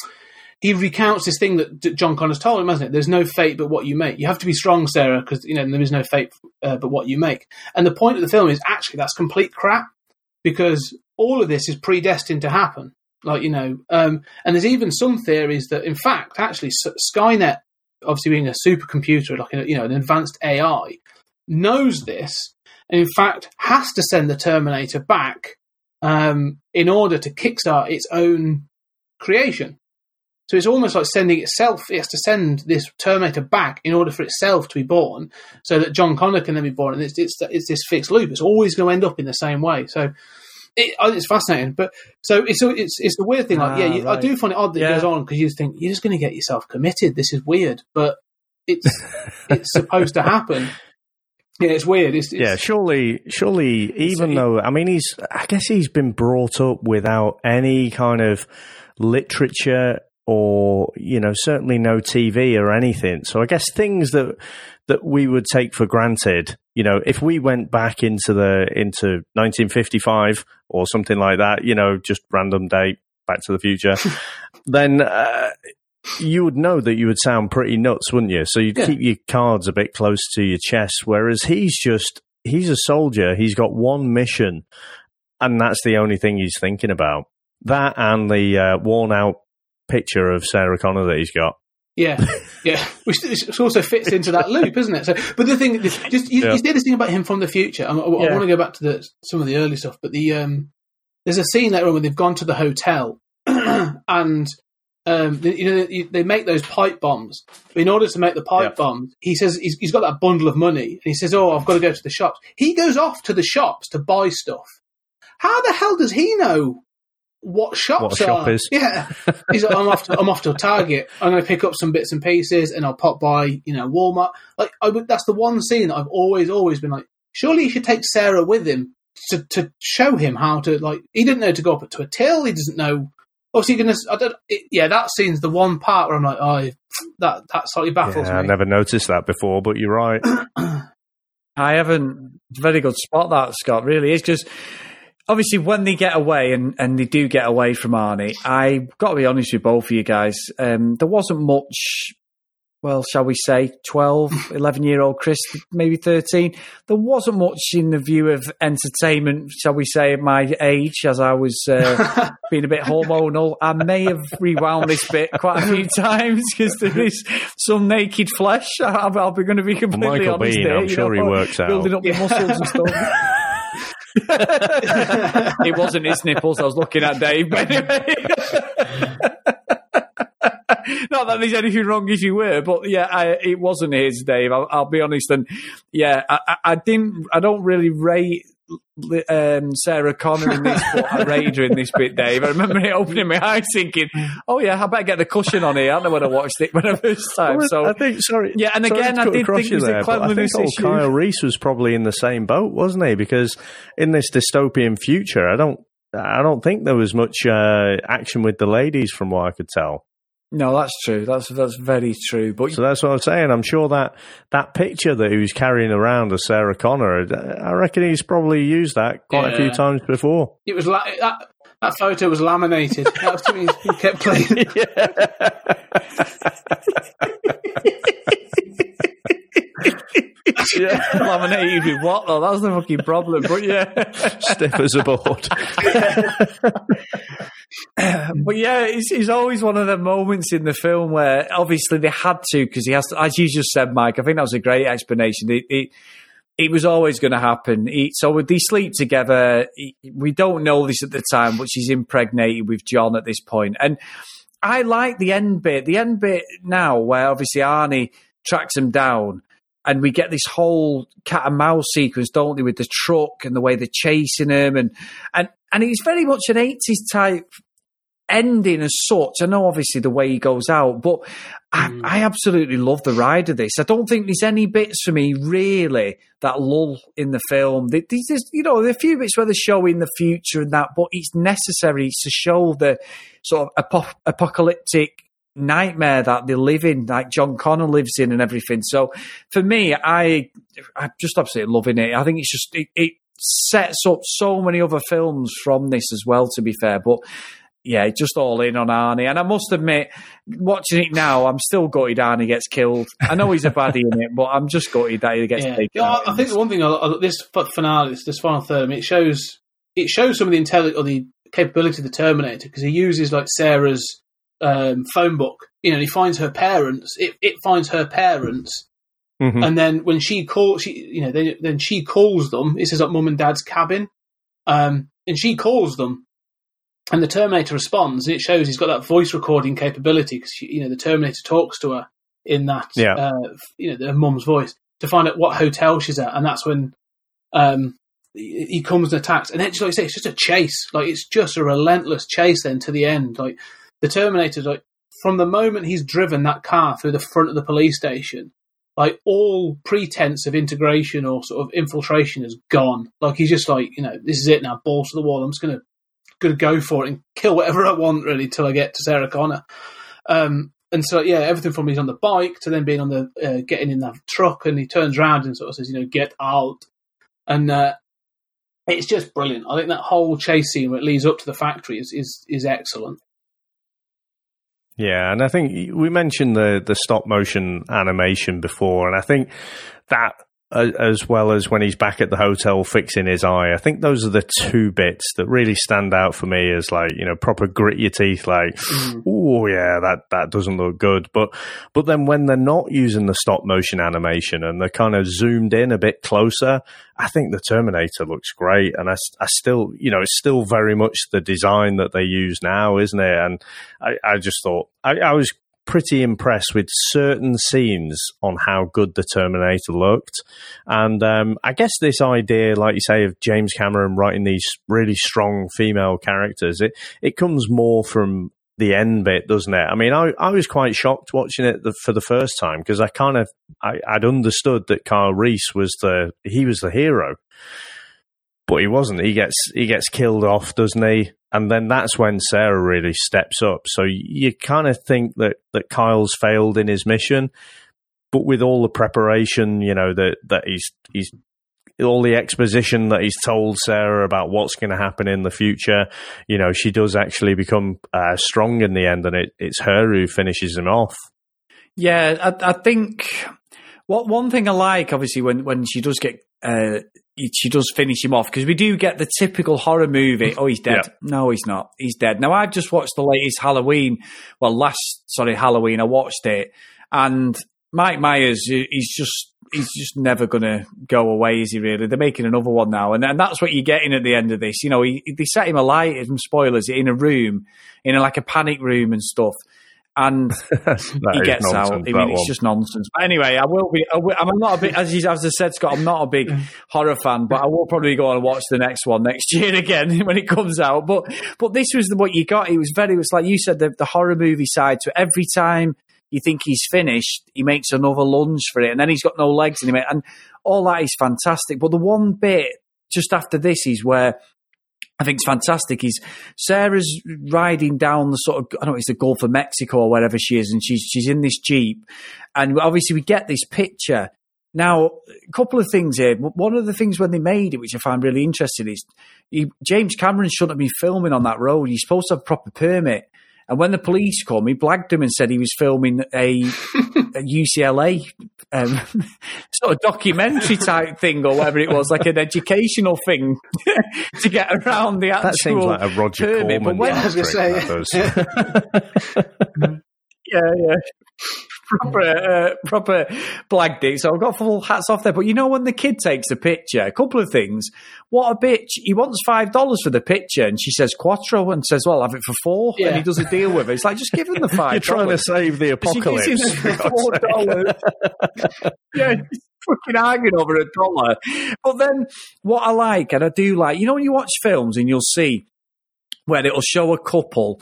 he recounts this thing that John Connor's told him, hasn't it? There's no fate but what you make. You have to be strong, Sarah, because you know there is no fate uh, but what you make. And the point of the film is actually that's complete crap because all of this is predestined to happen. Like you know, um, and there's even some theories that in fact, actually, Skynet, obviously being a supercomputer, like you know, an advanced AI, knows this and in fact has to send the Terminator back um, in order to kickstart its own creation. So it's almost like sending itself. It has to send this Terminator back in order for itself to be born, so that John Connor can then be born. And it's it's, it's this fixed loop. It's always going to end up in the same way. So it, it's fascinating. But so it's it's it's the weird thing. Like, Ah, yeah, you, I right. do find it odd that Yeah. it goes on because you think you're just going to get yourself committed. This is weird, but it's it's supposed to happen. Yeah, it's weird. It's, it's Yeah, surely, surely, even though, I mean, he's, I guess he's been brought up without any kind of literature or, you know, certainly no TV or anything. So I guess things that, that we would take for granted, you know, if we went back into the, into 1955 or something like that, you know, just random date, back to the future, then, uh, you would know that you would sound pretty nuts, wouldn't you? So you'd Yeah. keep your cards a bit close to your chest. Whereas he's just, he's a soldier. He's got one mission, and that's the only thing he's thinking about. That and the uh, worn out picture of Sarah Connor that he's got. Yeah, yeah, which, also fits into that loop, isn't it? So, but the thing, just you, Yeah. you this thing about him from the future. I, I, Yeah. want to go back to the, some of the early stuff, but the um, there's a scene later on where they've gone to the hotel and um, they, you know they, they make those pipe bombs. But in order to make the pipe Yeah. bombs, he says he's, he's got that bundle of money, and he says, "Oh, I've got to go to the shops." He goes off to the shops to buy stuff. How the hell does he know what shops What a shop are? is. Yeah, he's like, I'm off. To, I'm off to Target. I'm going to pick up some bits and pieces, and I'll pop by, you know, Walmart. Like, I would, that's the one scene that I've always, always been like, surely he should take Sarah with him to to show him how to like. He didn't know to go up to a till. He doesn't know. What's he going to? I don't. It, yeah, that scene's the one part where I'm like, oh, that that slightly baffles Yeah, I never noticed that before, but you're right. I haven't. Very good spot that Scott really is because obviously when they get away and, and they do get away from Arnie, I got to be honest with both of you guys. Um, there wasn't much. Well, shall we say 12, 11 year old Chris, maybe 13. There wasn't much in the view of entertainment, shall we say, at my age, as I was uh, being a bit hormonal. I may have rewound this bit quite a few times because there is some naked flesh. I'll, I'll be going to be completely Michael honest Biehn, here, I'm you sure he know, works out. Building up the muscles and stuff. It wasn't his nipples I was looking at, Dave. But anyway. Not that there's anything wrong if you were, but yeah, I, it wasn't his, Dave. I'll, I'll be honest, and yeah, I- I didn't. I don't really rate um, Sarah Connor in this, Raider in this bit, Dave. I remember it opening my eyes, thinking, "Oh yeah, I better get the cushion on here." I don't know when I watched it when I first time. So I think sorry, yeah, and sorry again, I did think it was there, I think old issue. Kyle Reese was probably in the same boat, wasn't he? Because in this dystopian future, I don't, I don't think there was much uh, action with the ladies, from what I could tell. No, that's true. That's that's very true. But So that's what I'm saying. I'm sure that that picture that he was carrying around of Sarah Connor, uh, I reckon he's probably used that quite a few times before. It was la- that that photo was laminated. That was something he kept playing. yeah, laminated with what though? That's the fucking problem. But yeah, Stiff as a board. but yeah, it's, it's always one of the moments in the film where obviously they had to because he has to, as you just said, Mike. I think that was a great explanation. It it, it was always going to happen. He, so with they sleep together, he- we don't know this at the time, but she's impregnated with John at this point, and I like the end bit. The end bit now, where obviously Arnie tracks him down. And we get this whole cat and mouse sequence, don't we, with the truck and the way they're chasing him, and and and it's very much an eighties type ending as such. I know obviously the way he goes out, but I, mm. I absolutely love the ride of this. I don't think there's any bits for me really that lull in the film. There- There's, there's, you know, there are a few bits where they're showing the future and that, but it's necessary to show the sort of apo- apocalyptic nightmare that they live in, like John Connor lives in and everything. So for me, I, I'm just absolutely loving it. I think it's just, it, it sets up so many other films from this as well, to be fair. But yeah, just all in on Arnie. And I must admit, watching it now, I'm still gutted Arnie gets killed. I know he's a baddie in it, but I'm just gutted that he gets Yeah, taken. I, I think the one thing I, I, this finale, this, this final third, it shows it shows some of the intelligence or the capability of the Terminator because he uses like Sarah's um, phone book. You know, he finds her parents. It, it finds her parents, Mhm. and then when she calls, she you know, then, then she calls them. It says like mum and dad's cabin, um, and she calls them. And the Terminator responds, and it shows he's got that voice recording capability because you know the Terminator talks to her in that Yeah. uh, you know, her mum's voice to find out what hotel she's at, and that's when um, he comes and attacks. And then, like I say, it's just a chase. Like it's just a relentless chase. Then to the end, like the Terminator, like from the moment he's driven that car through the front of the police station, like all pretense of integration or sort of infiltration is gone. Like he's just like, you know, this is it now, balls to the wall. I'm just gonna gonna go for it and kill whatever I want really till I get to Sarah Connor. Um, and so yeah, everything from he's on the bike to then being on the uh, getting in that truck, and he turns around and sort of says, you know, get out, and uh, it's just brilliant. I think that whole chase scene where it leads up to the factory is is, is excellent. Yeah, and I think we mentioned the the stop motion animation before, and I think that as well as when he's back at the hotel fixing his eye, I think those are the two bits that really stand out for me as like you know proper grit your teeth, like oh yeah, that that doesn't look good. But but then when they're not using the stop motion animation and they're kind of zoomed in a bit closer, I think the Terminator looks great, and I, I still, you know, it's still very much the design that they use now, isn't it? And I, I just thought I, I was pretty impressed with certain scenes on how good the Terminator looked, and um, I guess this idea, like you say, of James Cameron writing these really strong female characters, it it comes more from the end bit, doesn't it? I mean, I, I was quite shocked watching it the, for the first time because I kind of I, I'd understood that Kyle Reese was the he was the hero, but he wasn't. He gets he gets killed off, doesn't he? And then that's when Sarah really steps up. So you kind of think that that Kyle's failed in his mission, but with all the preparation, you know that that he's he's all the exposition that he's told Sarah about what's going to happen in the future, you know, she does actually become uh, strong in the end, and it, it's her who finishes him off. Yeah, I, I think what one thing I like, obviously, when when she does get. Uh, she does finish him off because we do get the typical horror movie. Oh, he's dead. Yeah. No, he's not. He's dead. Now I've just watched the latest Halloween. Well, last sorry Halloween, I watched it, and Mike Myers, he's just he's just never going to go away, is he? Really? They're making another one now, and, and that's what you're getting at the end of this. You know, he, they set him alight. Some spoilers in a room, in a, like a panic room and stuff. And he gets out. I mean, it's one. just nonsense. But anyway, I will be. I will, I'm not a big, as, you- as I said, Scott. I'm not a big horror fan, but I will probably go and watch the next one next year again when it comes out. But but this was the, what you got. It was very. It was like you said, the, the horror movie side to it. Every time you think he's finished, he makes another lunge for it, and then he's got no legs him, and all that is fantastic. But the one bit just after this is where I think it's fantastic. Is Sarah's riding down the sort of I don't know it's the Gulf of Mexico or wherever she is, and she's she's in this jeep, and obviously we get this picture. Now, a couple of things here. One of the things when they made it, which I find really interesting, is he, James Cameron shouldn't have been filming on that road. He's supposed to have proper permit. And when the police come, he blagged him and said he was filming a, a UCLA um, sort of documentary type thing or whatever it was, like an educational thing to get around the actual That seems like a Roger permit. But Corman when- trick, that does. yeah, yeah. Proper, uh, proper blagged it. So I've got full hats off there. But you know, when the kid takes a picture, a couple of things. What a bitch. He wants $5 for the picture. And she says quattro and says, well, I'll have it for four. Yeah. And he does a deal with her. It's like, just give him the $5. You're trying to save the She gives him apocalypse. $4. yeah, fucking arguing over a dollar. But then what I like, and I do like, you know, when you watch films and you'll see where it'll show a couple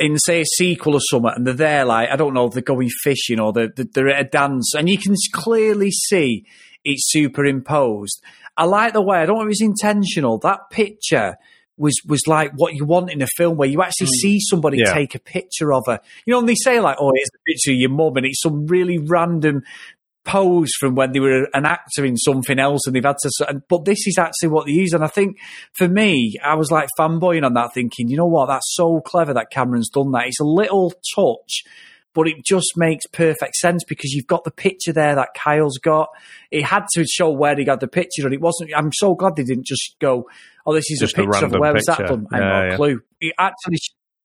in say a sequel or something, and they're there like I don't know, they're going fishing or they're, they're at a dance, and you can clearly see it's superimposed. I like the way I don't know if it's intentional. That picture was was like what you want in a film where you actually mm. see somebody Yeah. take a picture of her. You know, and they say like, "Oh, here's a picture of your mum," and it's some really random pose from when they were an actor in something else and they've had to but this is actually what they use. And I think for me I was like fanboying on that thinking you know what? That's so clever that Cameron's done that. It's a little touch but it just makes perfect sense because you've got the picture there that Kyle's got. It had to show where he got the picture and it wasn't I'm so glad they didn't just go oh this is Just a a picture of random where was that picture. done? I have Yeah, no yeah. clue. It actually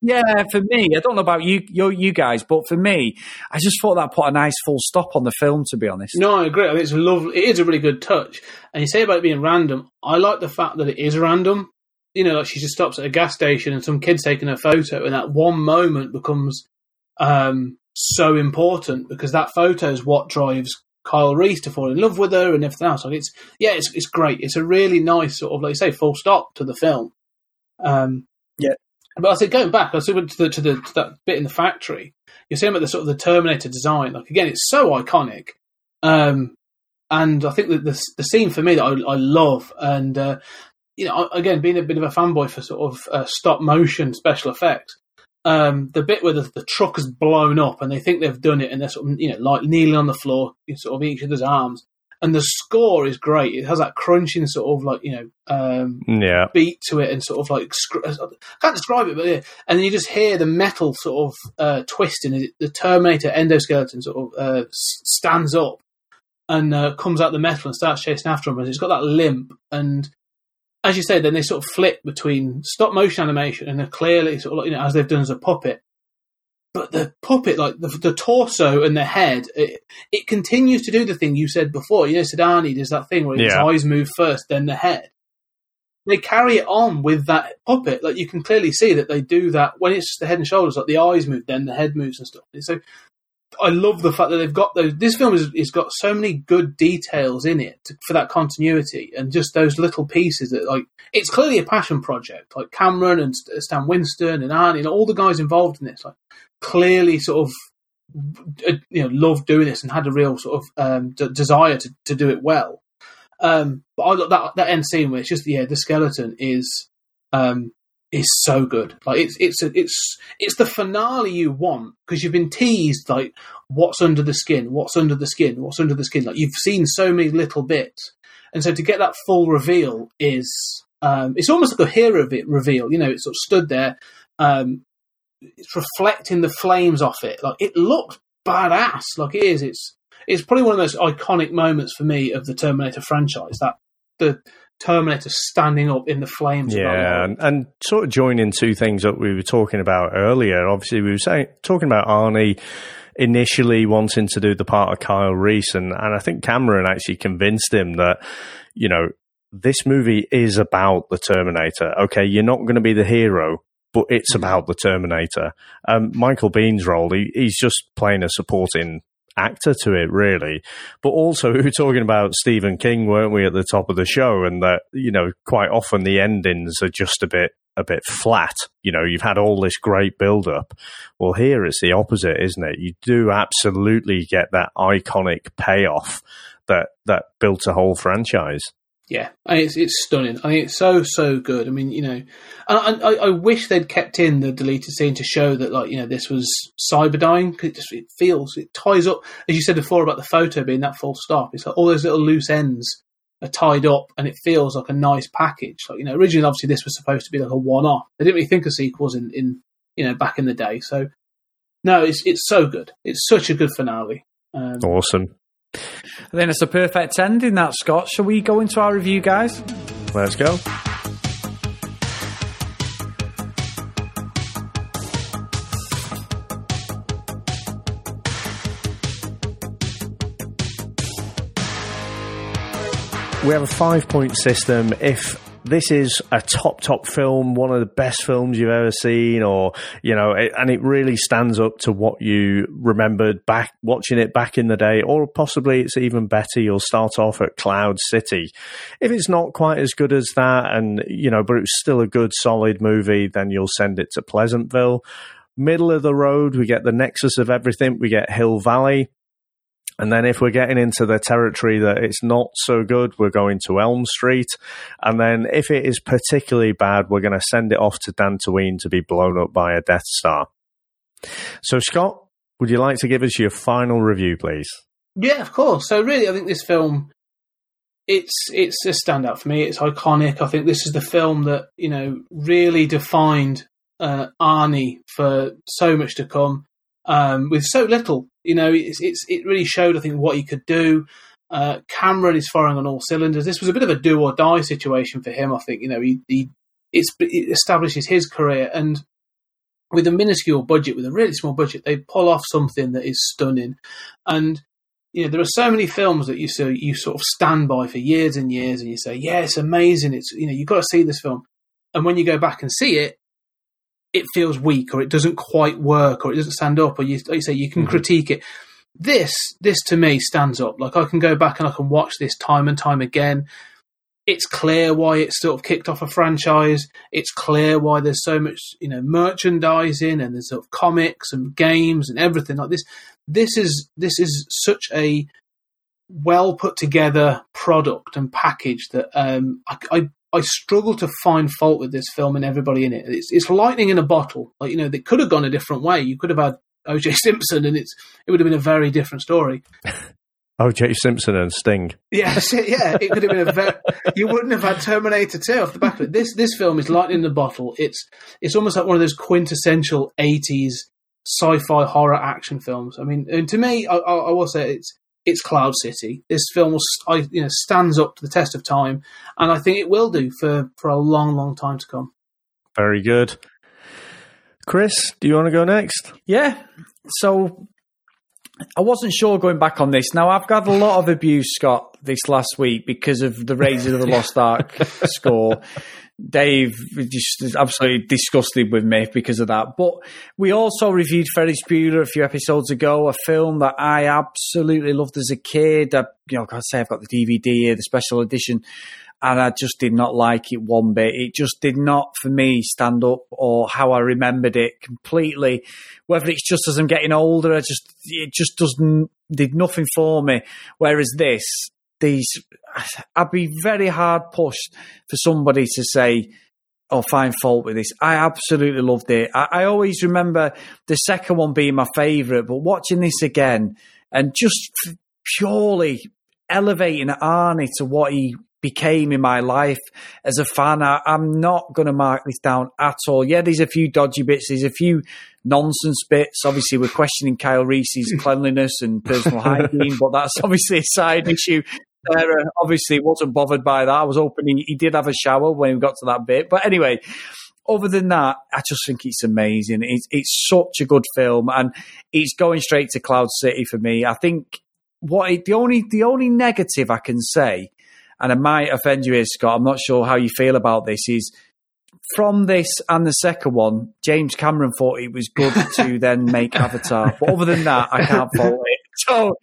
yeah, for me, I don't know about you, you, you guys, but for me, I just thought that put a nice full stop on the film. To be honest, No, I agree. I think it's a lovely. It is a really good touch. And you say about it being random. I like the fact that it is random. You know, like she just stops at a gas station and some kid's taking a photo, and that one moment becomes um, so important because that photo is what drives Kyle Reese to fall in love with her and everything else. Like it's yeah, it's it's great. It's a really nice sort of like you say full stop to the film. Um, yeah. But I said going back, I said to the to the to that bit in the factory. You're saying about the sort of the Terminator design. Like again, it's so iconic. Um, and I think that the the scene for me that I, I love, and uh, you know, again, being a bit of a fanboy for sort of uh, stop motion special effects. Um, the bit where the, the truck has blown up and they think they've done it, and they're sort of you know like kneeling on the floor, sort of each other's arms, and the score is great. It has that crunching sort of like you know um, Yeah. beat to it and sort of like I can't describe it, but yeah. And then you just hear the metal sort of uh, twisting. as The Terminator endoskeleton sort of uh, stands up and uh, comes out the metal and starts chasing after him. And it's got that limp. And as you said, then they sort of flip between stop motion animation and they're clearly sort of like, you know as they've done as a puppet. But the puppet, like the, the torso and the head, it, it continues to do the thing you said before. You know, Sedani does that thing where his Yeah. eyes move first, then the head they carry it on with that puppet. Like you can clearly see that they do that when it's the head and shoulders, like the eyes move, then the head moves and stuff. So I love the fact that they've got those. This film has, has got so many good details in it to, for that continuity and just those little pieces that like it's clearly a passion project. Like Cameron and Stan Winston and Arnie and all the guys involved in this, like clearly sort of uh, you know loved doing this and had a real sort of um, d- desire to, to do it well. Um, but I got that that end scene where it's just yeah, the skeleton is um, is so good. Like it's it's a, it's it's the finale you want because you've been teased like what's under the skin, what's under the skin, what's under the skin. Like you've seen so many little bits, and so to get that full reveal is um, it's almost like a hero reveal. You know, it's sort of stood there. Um, it's reflecting the flames off it. Like it looks badass. Like it is. It's it's probably one of the most iconic moments for me of the Terminator franchise. That the Terminator standing up in the flames. Yeah, and, and sort of joining two things that we were talking about earlier. Obviously, we were saying talking about Arnie initially wanting to do the part of Kyle Reese, and, and I think Cameron actually convinced him that you know this movie is about the Terminator. Okay, you're not going to be the hero, but it's about the Terminator. Um, Michael Biehn's role, he, he's just playing a supporting actor to it, really. But also, we were talking about Stephen King, weren't we, at the top of the show, and that you know quite often the endings are just a bit a bit flat. You know, you've had all this great build up. Well, here it's the opposite, isn't it? You do absolutely get that iconic payoff that that built a whole franchise. Yeah, and it's it's stunning. I mean, it's so so good. I mean, you know, and I, I wish they'd kept in the deleted scene to show that, like, you know, this was Cyberdyne because it just it feels it ties up, as you said before about the photo being that full stop. It's like all those little loose ends are tied up, and it feels like a nice package. Like, you know, originally obviously this was supposed to be like a one off. They didn't really think of sequels in in you know back in the day. So no, it's it's so good. It's such a good finale. Um, awesome. Then it's a perfect ending, that Scott. Shall we go into our review, guys? Let's go. We have a five point system. If this is a top top film, one of the best films you've ever seen, or you know, it, and it really stands up to what you remembered back watching it back in the day, or possibly it's even better. You'll start off at Cloud City. If it's not quite as good as that, and you know, but it's still a good solid movie, then you'll send it to Pleasantville. Middle of the road, we get the nexus of everything. We get Hill Valley. And then if we're getting into the territory that it's not so good, we're going to Elm Street. And then if it is particularly bad, we're going to send it off to Dantooine to be blown up by a Death Star. So, Scott, would you like to give us your final review, please? Yeah, of course. So, really, I think this film it's it's a standout for me. It's iconic. I think this is the film that you know really defined uh, Arnie for so much to come um, with so little. You know, it's, it's it really showed I think what he could do. Uh, Cameron is firing on all cylinders. This was a bit of a do or die situation for him. I think you know he, he it establishes his career and with a minuscule budget, with a really small budget, they pull off something that is stunning. And you know, there are so many films that you so you sort of stand by for years and years, and you say, "Yeah, it's amazing." It's you know, you've got to see this film. And when you go back and see it, it feels weak or it doesn't quite work or it doesn't stand up or you, like you say you can mm-hmm. critique it. This this to me stands up. Like i can go back and i can watch this time and time again. It's clear why it's sort of kicked off a franchise. It's clear why there's so much you know merchandising and there's sort of comics and games and everything like this. This is this is such a well put together product and package that um, I, I, I struggle to find fault with this film and everybody in it. It's, it's lightning in a bottle. Like you know, they could have gone a different way. You could have had O.J. Simpson, and it's it would have been a very different story. O.J. Simpson and Sting. Yeah, yeah, it could have been a very. you wouldn't have had Terminator Two off the back of it. This this film is lightning in the bottle. It's it's almost like one of those quintessential '80s sci-fi horror action films. I mean, and to me, I, I, I will say it's it's Cloud City. This film, I, you know, stands up to the test of time, and I think it will do for for a long, long time to come. Very good. Chris, do you want to go next? Yeah. So I wasn't sure going back on this. Now I've got a lot of abuse, Scott, this last week because of the Raiders of the Lost Ark score. Dave just absolutely disgusted with me because of that. But we also reviewed Ferris Bueller a few episodes ago, a film that I absolutely loved as a kid. I, you know, I say I've got the DVD here, the special edition, and I just did not like it one bit. It just did not, for me, stand up or how I remembered it completely. Whether it's just as I'm getting older, I just it just doesn't did nothing for me. Whereas this, these I'd be very hard pushed for somebody to say or find fault with this. I absolutely loved it. I, I always remember the second one being my favourite, but watching this again and just purely elevating Arnie to what he became in my life as a fan. I, am not going to mark this down at all. Yeah, there's a few dodgy bits. There's a few nonsense bits. Obviously, we're questioning Kyle Reese's cleanliness and personal hygiene, but that's obviously a side issue. Sarah uh, obviously wasn't bothered by that. I was hoping he, he did have a shower when we got to that bit. But anyway, other than that, I just think it's amazing. It's, it's such a good film, and it's going straight to Cloud City for me. I think what it, the only the only negative I can say, and I might offend you here, Scott. I'm not sure how you feel about this. Is from this and the second one, James Cameron thought it was good to then make Avatar. But other than that, I can't follow it. So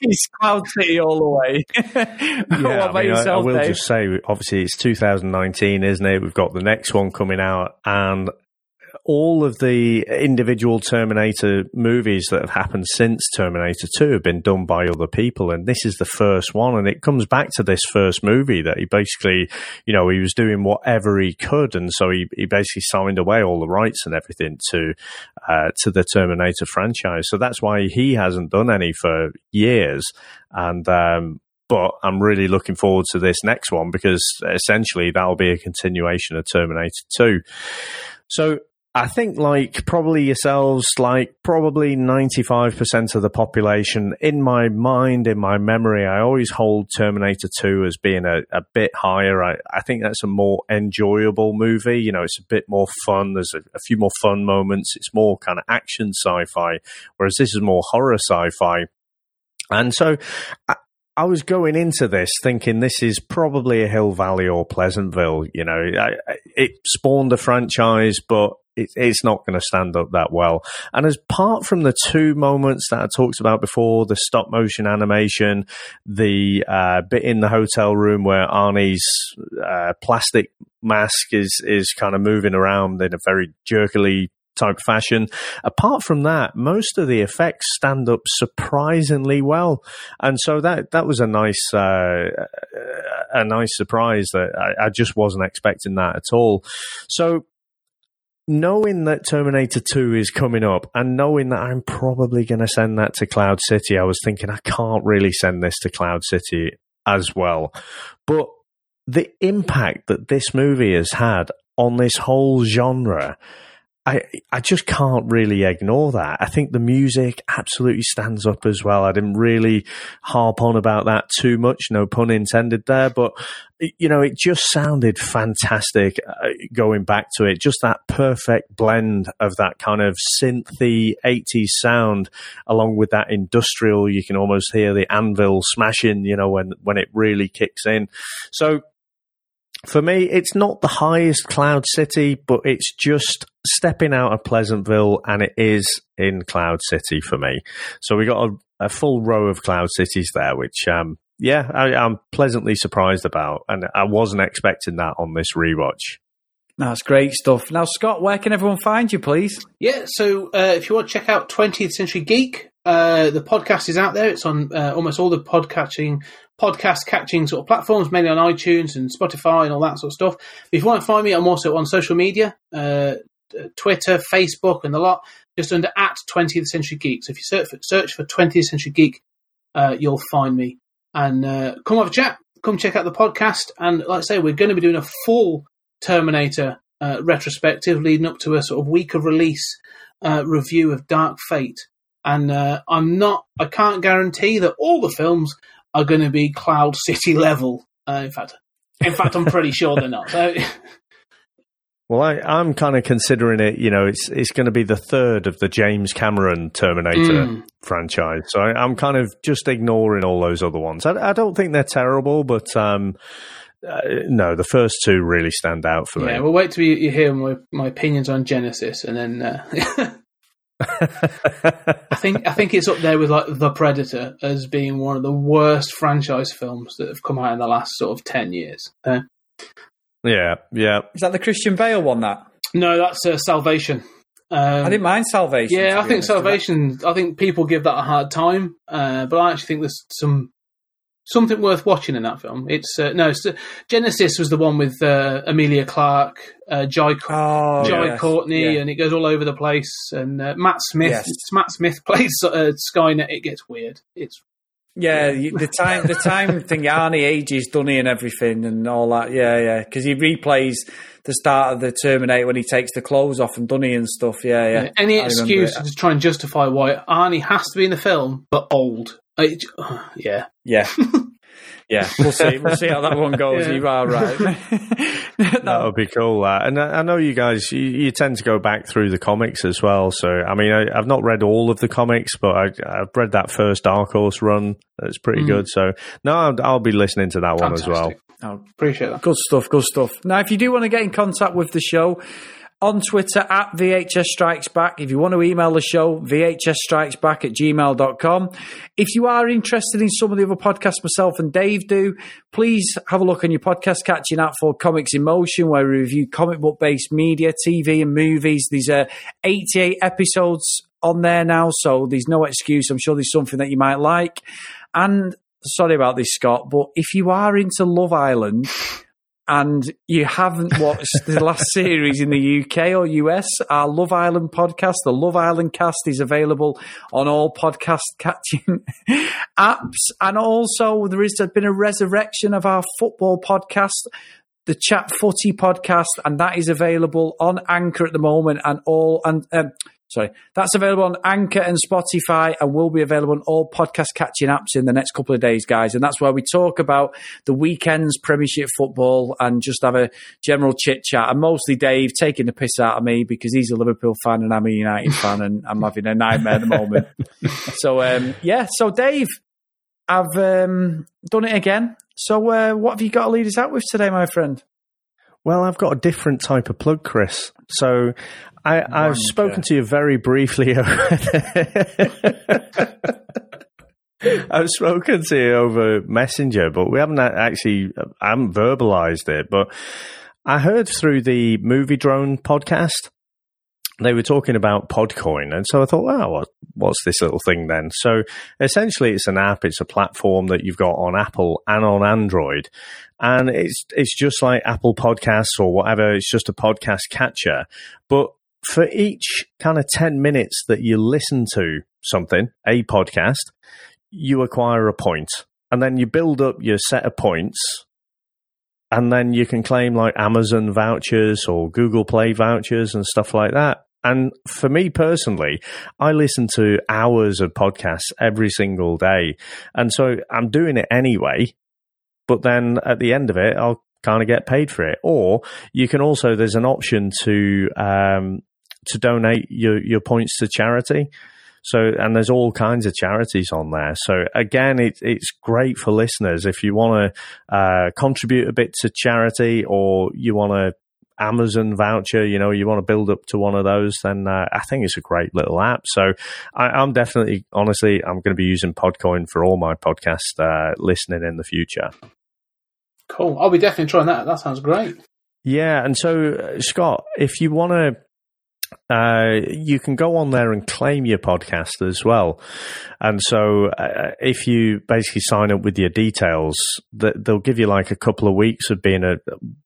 he's Cloud City all the way. Yeah, I, mean, I- I will Dave? just say, obviously, it's 2019, isn't it? We've got the next one coming out, and all of the individual Terminator movies that have happened since Terminator 2 have been done by other people, and this is the first one. And it comes back to this first movie that he basically, you know, he was doing whatever he could, and so he, he basically signed away all the rights and everything to uh, to the Terminator franchise. So that's why he hasn't done any for years, and. Um, but I'm really looking forward to this next one because essentially that'll be a continuation of Terminator 2. So I think like probably yourselves, like probably 95% of the population in my mind, in my memory, I always hold Terminator 2 as being a, a bit higher. I, I think that's a more enjoyable movie. You know, it's a bit more fun. There's a, a few more fun moments. It's more kind of action sci-fi, whereas this is more horror sci-fi. And so I, was going into this thinking this is probably a Hill Valley or Pleasantville. You know, I- it spawned a franchise, but it, it's not going to stand up that well. And as apart from the two moments that I talked about before, the stop motion animation, the uh, bit in the hotel room where Arnie's uh, plastic mask is is kind of moving around in a very jerkily type fashion. Apart from that, most of the effects stand up surprisingly well, and so that that was a nice uh, a nice surprise that I, I just wasn't expecting that at all. So knowing that Terminator 2 is coming up and knowing that I'm probably going to send that to Cloud City, I was thinking I can't really send this to Cloud City as well. But the impact that this movie has had on this whole genre, I I just can't really ignore that. I think the music absolutely stands up as well. I didn't really harp on about that too much, no pun intended there, but you know, it just sounded fantastic uh, going back to it. Just that perfect blend of that kind of synthy 80s sound along with that industrial, you can almost hear the anvil smashing, you know, when, when it really kicks in. So for me, it's not the highest Cloud City, but it's just stepping out of Pleasantville, and it is in Cloud City for me. So we got a, a full row of Cloud Cities there, which, um, yeah, I, I'm pleasantly surprised about, and I wasn't expecting that on this rewatch. That's great stuff. Now, Scott, where can everyone find you, please? Yeah, so uh, if you want to check out 20th Century Geek, uh, the podcast is out there. It's on uh, almost all the podcatching, podcast catching sort of platforms, mainly on iTunes and Spotify and all that sort of stuff. If you want to find me, I'm also on social media, uh, Twitter, Facebook, and the lot, just under at 20th Century Geek. So if you search for, search for 20th Century Geek, uh, you'll find me. And uh, come have a chat. Come check out the podcast. And like I say, we're going to be doing a full Terminator uh, retrospective leading up to a sort of week of release uh, review of Dark Fate. And uh, I'm not, I can't guarantee that all the films are going to be Cloud City level. Uh, in fact, in fact, I'm pretty sure they're not. So, Well, I, I'm kind of considering it. You know, it's it's going to be the third of the James Cameron Terminator Mm. franchise, so I, I'm kind of just ignoring all those other ones. I, I don't think they're terrible, but um, uh, no, the first two really stand out for yeah, me. Yeah, we'll wait till you, you hear my, my opinions on Genisys, and then uh, I think I think it's up there with like The Predator as being one of the worst franchise films that have come out in the last sort of ten years. Uh, yeah, yeah. Is that the Christian Bale one? That no, that's uh, Salvation. Um, I didn't mind Salvation. Yeah, I think honest. Salvation. I think people give that a hard time, uh, but I actually think there's some something worth watching in that film. It's uh, no, it's, Genisys was the one with uh, Emilia Clarke, uh, Jai, Oh, Jai yes, Courtney, yeah. and it goes all over the place. And uh, Matt Smith, Yes. Matt Smith plays uh, Skynet. It gets weird. It's Yeah, you- the time, the time thing. Arnie ages Dunny and everything and all that. Yeah, yeah, because he replays the start of the Terminator when he takes the clothes off and Dunny and stuff. Yeah, yeah. yeah any I excuse to try and justify why Arnie has to be in the film, but old. It, yeah, Yeah. Yeah, we'll see. We'll see how that one goes. Yeah. You are right. That would be cool. Uh, and I, I know you guys, you, you tend to go back through the comics as well. So, I mean, I, I've not read all of the comics, but I, I've read that first Dark Horse run. That's pretty Mm. good. So, no, I'll, I'll be listening to that one as well. Fantastic. Oh, Appreciate that. Good stuff, good stuff. Now, if you do want to get in contact with the show, on Twitter at VHS Strikes Back. If you want to email the show, VHS Strikes Back at gmail.com. If you are interested in some of the other podcasts myself and Dave do, please have a look on your podcast catching up for Comics in Motion, where we review comic book based media, TV, and movies. These are uh, 88 episodes on there now, so there's no excuse. I'm sure there's something that you might like. And sorry about this, Scott, but if you are into Love Island, and you haven't watched the last series in the UK or US, our Love Island podcast, the Love Island cast is available on all podcast catching apps. And also there has been a resurrection of our football podcast, the Chat Footy podcast, and that is available on Anchor at the moment and all, and, um, Sorry, that's available on Anchor and Spotify and will be available on all podcast catching apps in the next couple of days, guys. And that's where we talk about the weekend's Premiership football and just have a general chit chat. And mostly Dave taking the piss out of me because he's a Liverpool fan and I'm a United fan and I'm having a nightmare at the moment. so, um, yeah, so Dave, I've um, done it again. So, uh, what have you got to lead us out with today, my friend? Well, I've got a different type of plug, Chris. So I, I've spoken to you very briefly. I've spoken to you over Messenger, but we haven't actually, I haven't verbalized it. But I heard through the Movie Drone podcast, they were talking about Podcoin. And so I thought, wow, what, what's this little thing then? So essentially, it's an app, it's a platform that you've got on Apple and on Android. And it's, it's just like Apple Podcasts or whatever. It's just a podcast catcher. But for each kind of 10 minutes that you listen to something, a podcast, you acquire a. And then you build up your set of points. And then you can claim like Amazon vouchers or Google Play vouchers and stuff like that. And for me personally, I listen to hours of podcasts every single day. And so I'm doing it anyway. But then at the end of it, I'll kind of get paid for it. Or you can also, there's an option to, um, to donate your, your points to charity. So, and there's all kinds of charities on there. So again, it, it's great for listeners. If you want to uh, contribute a bit to charity or you want to Amazon voucher, you know, you want to build up to one of those, then uh, I think it's a great little app. So I, am definitely, honestly, I'm going to be using Podcoin for all my podcast uh, listening in the future. Cool. I'll be definitely trying that. That sounds great. Yeah. And so, uh, Scott, if you want to uh, you can go on there and claim your podcast as well. And so, uh, if you basically sign up with your details, they'll give you like a couple of weeks of being a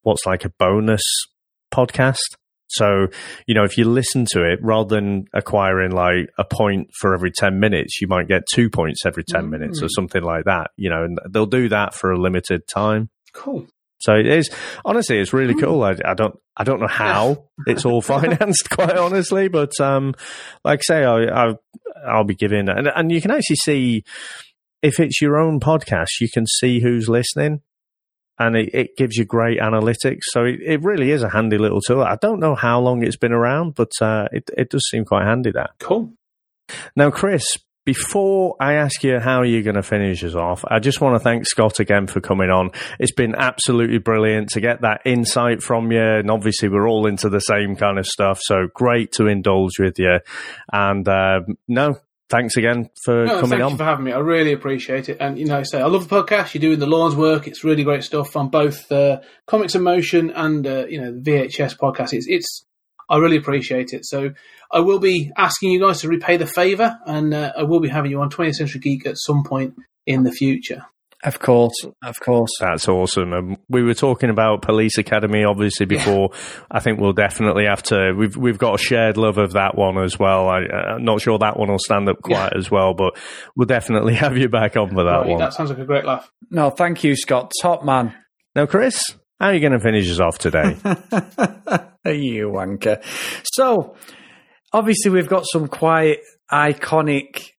what's like a bonus podcast. So, you know, if you listen to it, rather than acquiring like a point for every 10 minutes, you might get two points every 10 mm-hmm. minutes or mm. something like that, you know, and they'll do that for a limited time. Cool. So it is honestly, it's really hmm. cool. I, I don't, I don't know how it's all financed, quite honestly, but um, like I say, I, I, I'll be giving, and, and you can actually see if it's your own podcast, you can see who's listening. And it, it gives you great analytics. So it, it, really is a handy little tool. I don't know how long it's been around, but uh, it, it does seem quite handy that. Cool. Now, Chris, before I ask you how you're going to finish us off, I just want to thank Scott again for coming on. It's been absolutely brilliant to get that insight from you. And obviously, we're all into the same kind of stuff. So great to indulge with you. And uh, no, thanks again for no, coming on. for having me. I really appreciate it. And, you know, I say I love the podcast. You're doing the Lawns work. It's really great stuff on both uh, Comics in Motion and, uh, you know, the VHS podcast. It's, it's, I really appreciate it. So I will be asking you guys to repay the favour, and uh, I will be having you on 20th Century Geek at some point in the future. Of course, of course. That's awesome. Um, we were talking about Police Academy, obviously before. Yeah. I think we'll definitely have to. We've we've got a shared love of that one as well. I, am not sure that one will stand up quite yeah. as well, but we'll definitely have you back on for that right, one. That sounds like a great laugh. No, thank you, Scott. Top man. Now, Chris, how are you going to finish us off today? you wanker. So, obviously, we've got some quite iconic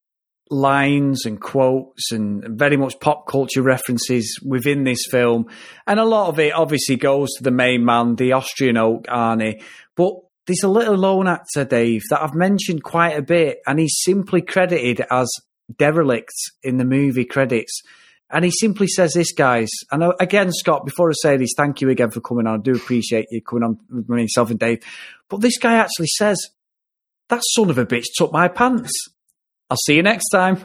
lines and quotes and very much pop culture references within this film. And a lot of it obviously goes to the main man, the Austrian oak, Arnie. But there's a little lone actor, Dave, that I've mentioned quite a bit, and he's simply credited as derelict in the movie credits. And he simply says this, guys. And uh, again, Scott, before I say this, thank you again for coming on. I do appreciate you coming on with myself and Dave. But this guy actually says, that son of a bitch took my pants. I'll see you next time.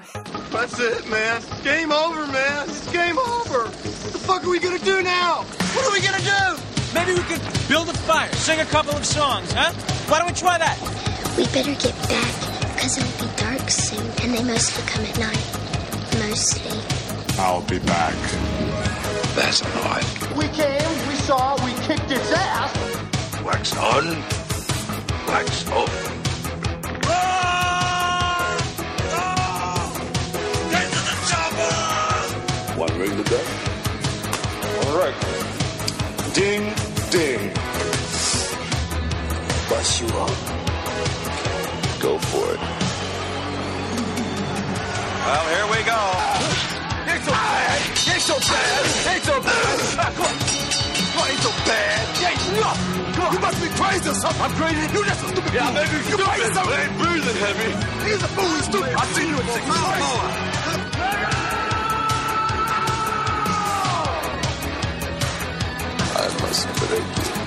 That's it, man. Game over, man. It's game over. What the fuck are we gonna do now? What are we gonna do? Maybe we could build a fire, sing a couple of songs, huh? Why don't we try that? We better get back, because it'll be dark soon, and they mostly come at night. Mostly. I'll be back. That's odd. We came, we saw, we kicked its ass. Wax on, wax off. One ring to go. All right. Ding, ding. Bust you up. Go for it. Well, here we go. Ain't so bad. Ain't so bad. Ain't so bad. Come on. Come ain't so bad. Ain't nothing. Come on. You must be crazy or something. I'm crazy. You just a stupid Yeah, maybe you crazy. I ain't breathing heavy. He's a fool. He's stupid. I seen you at six. I must break you.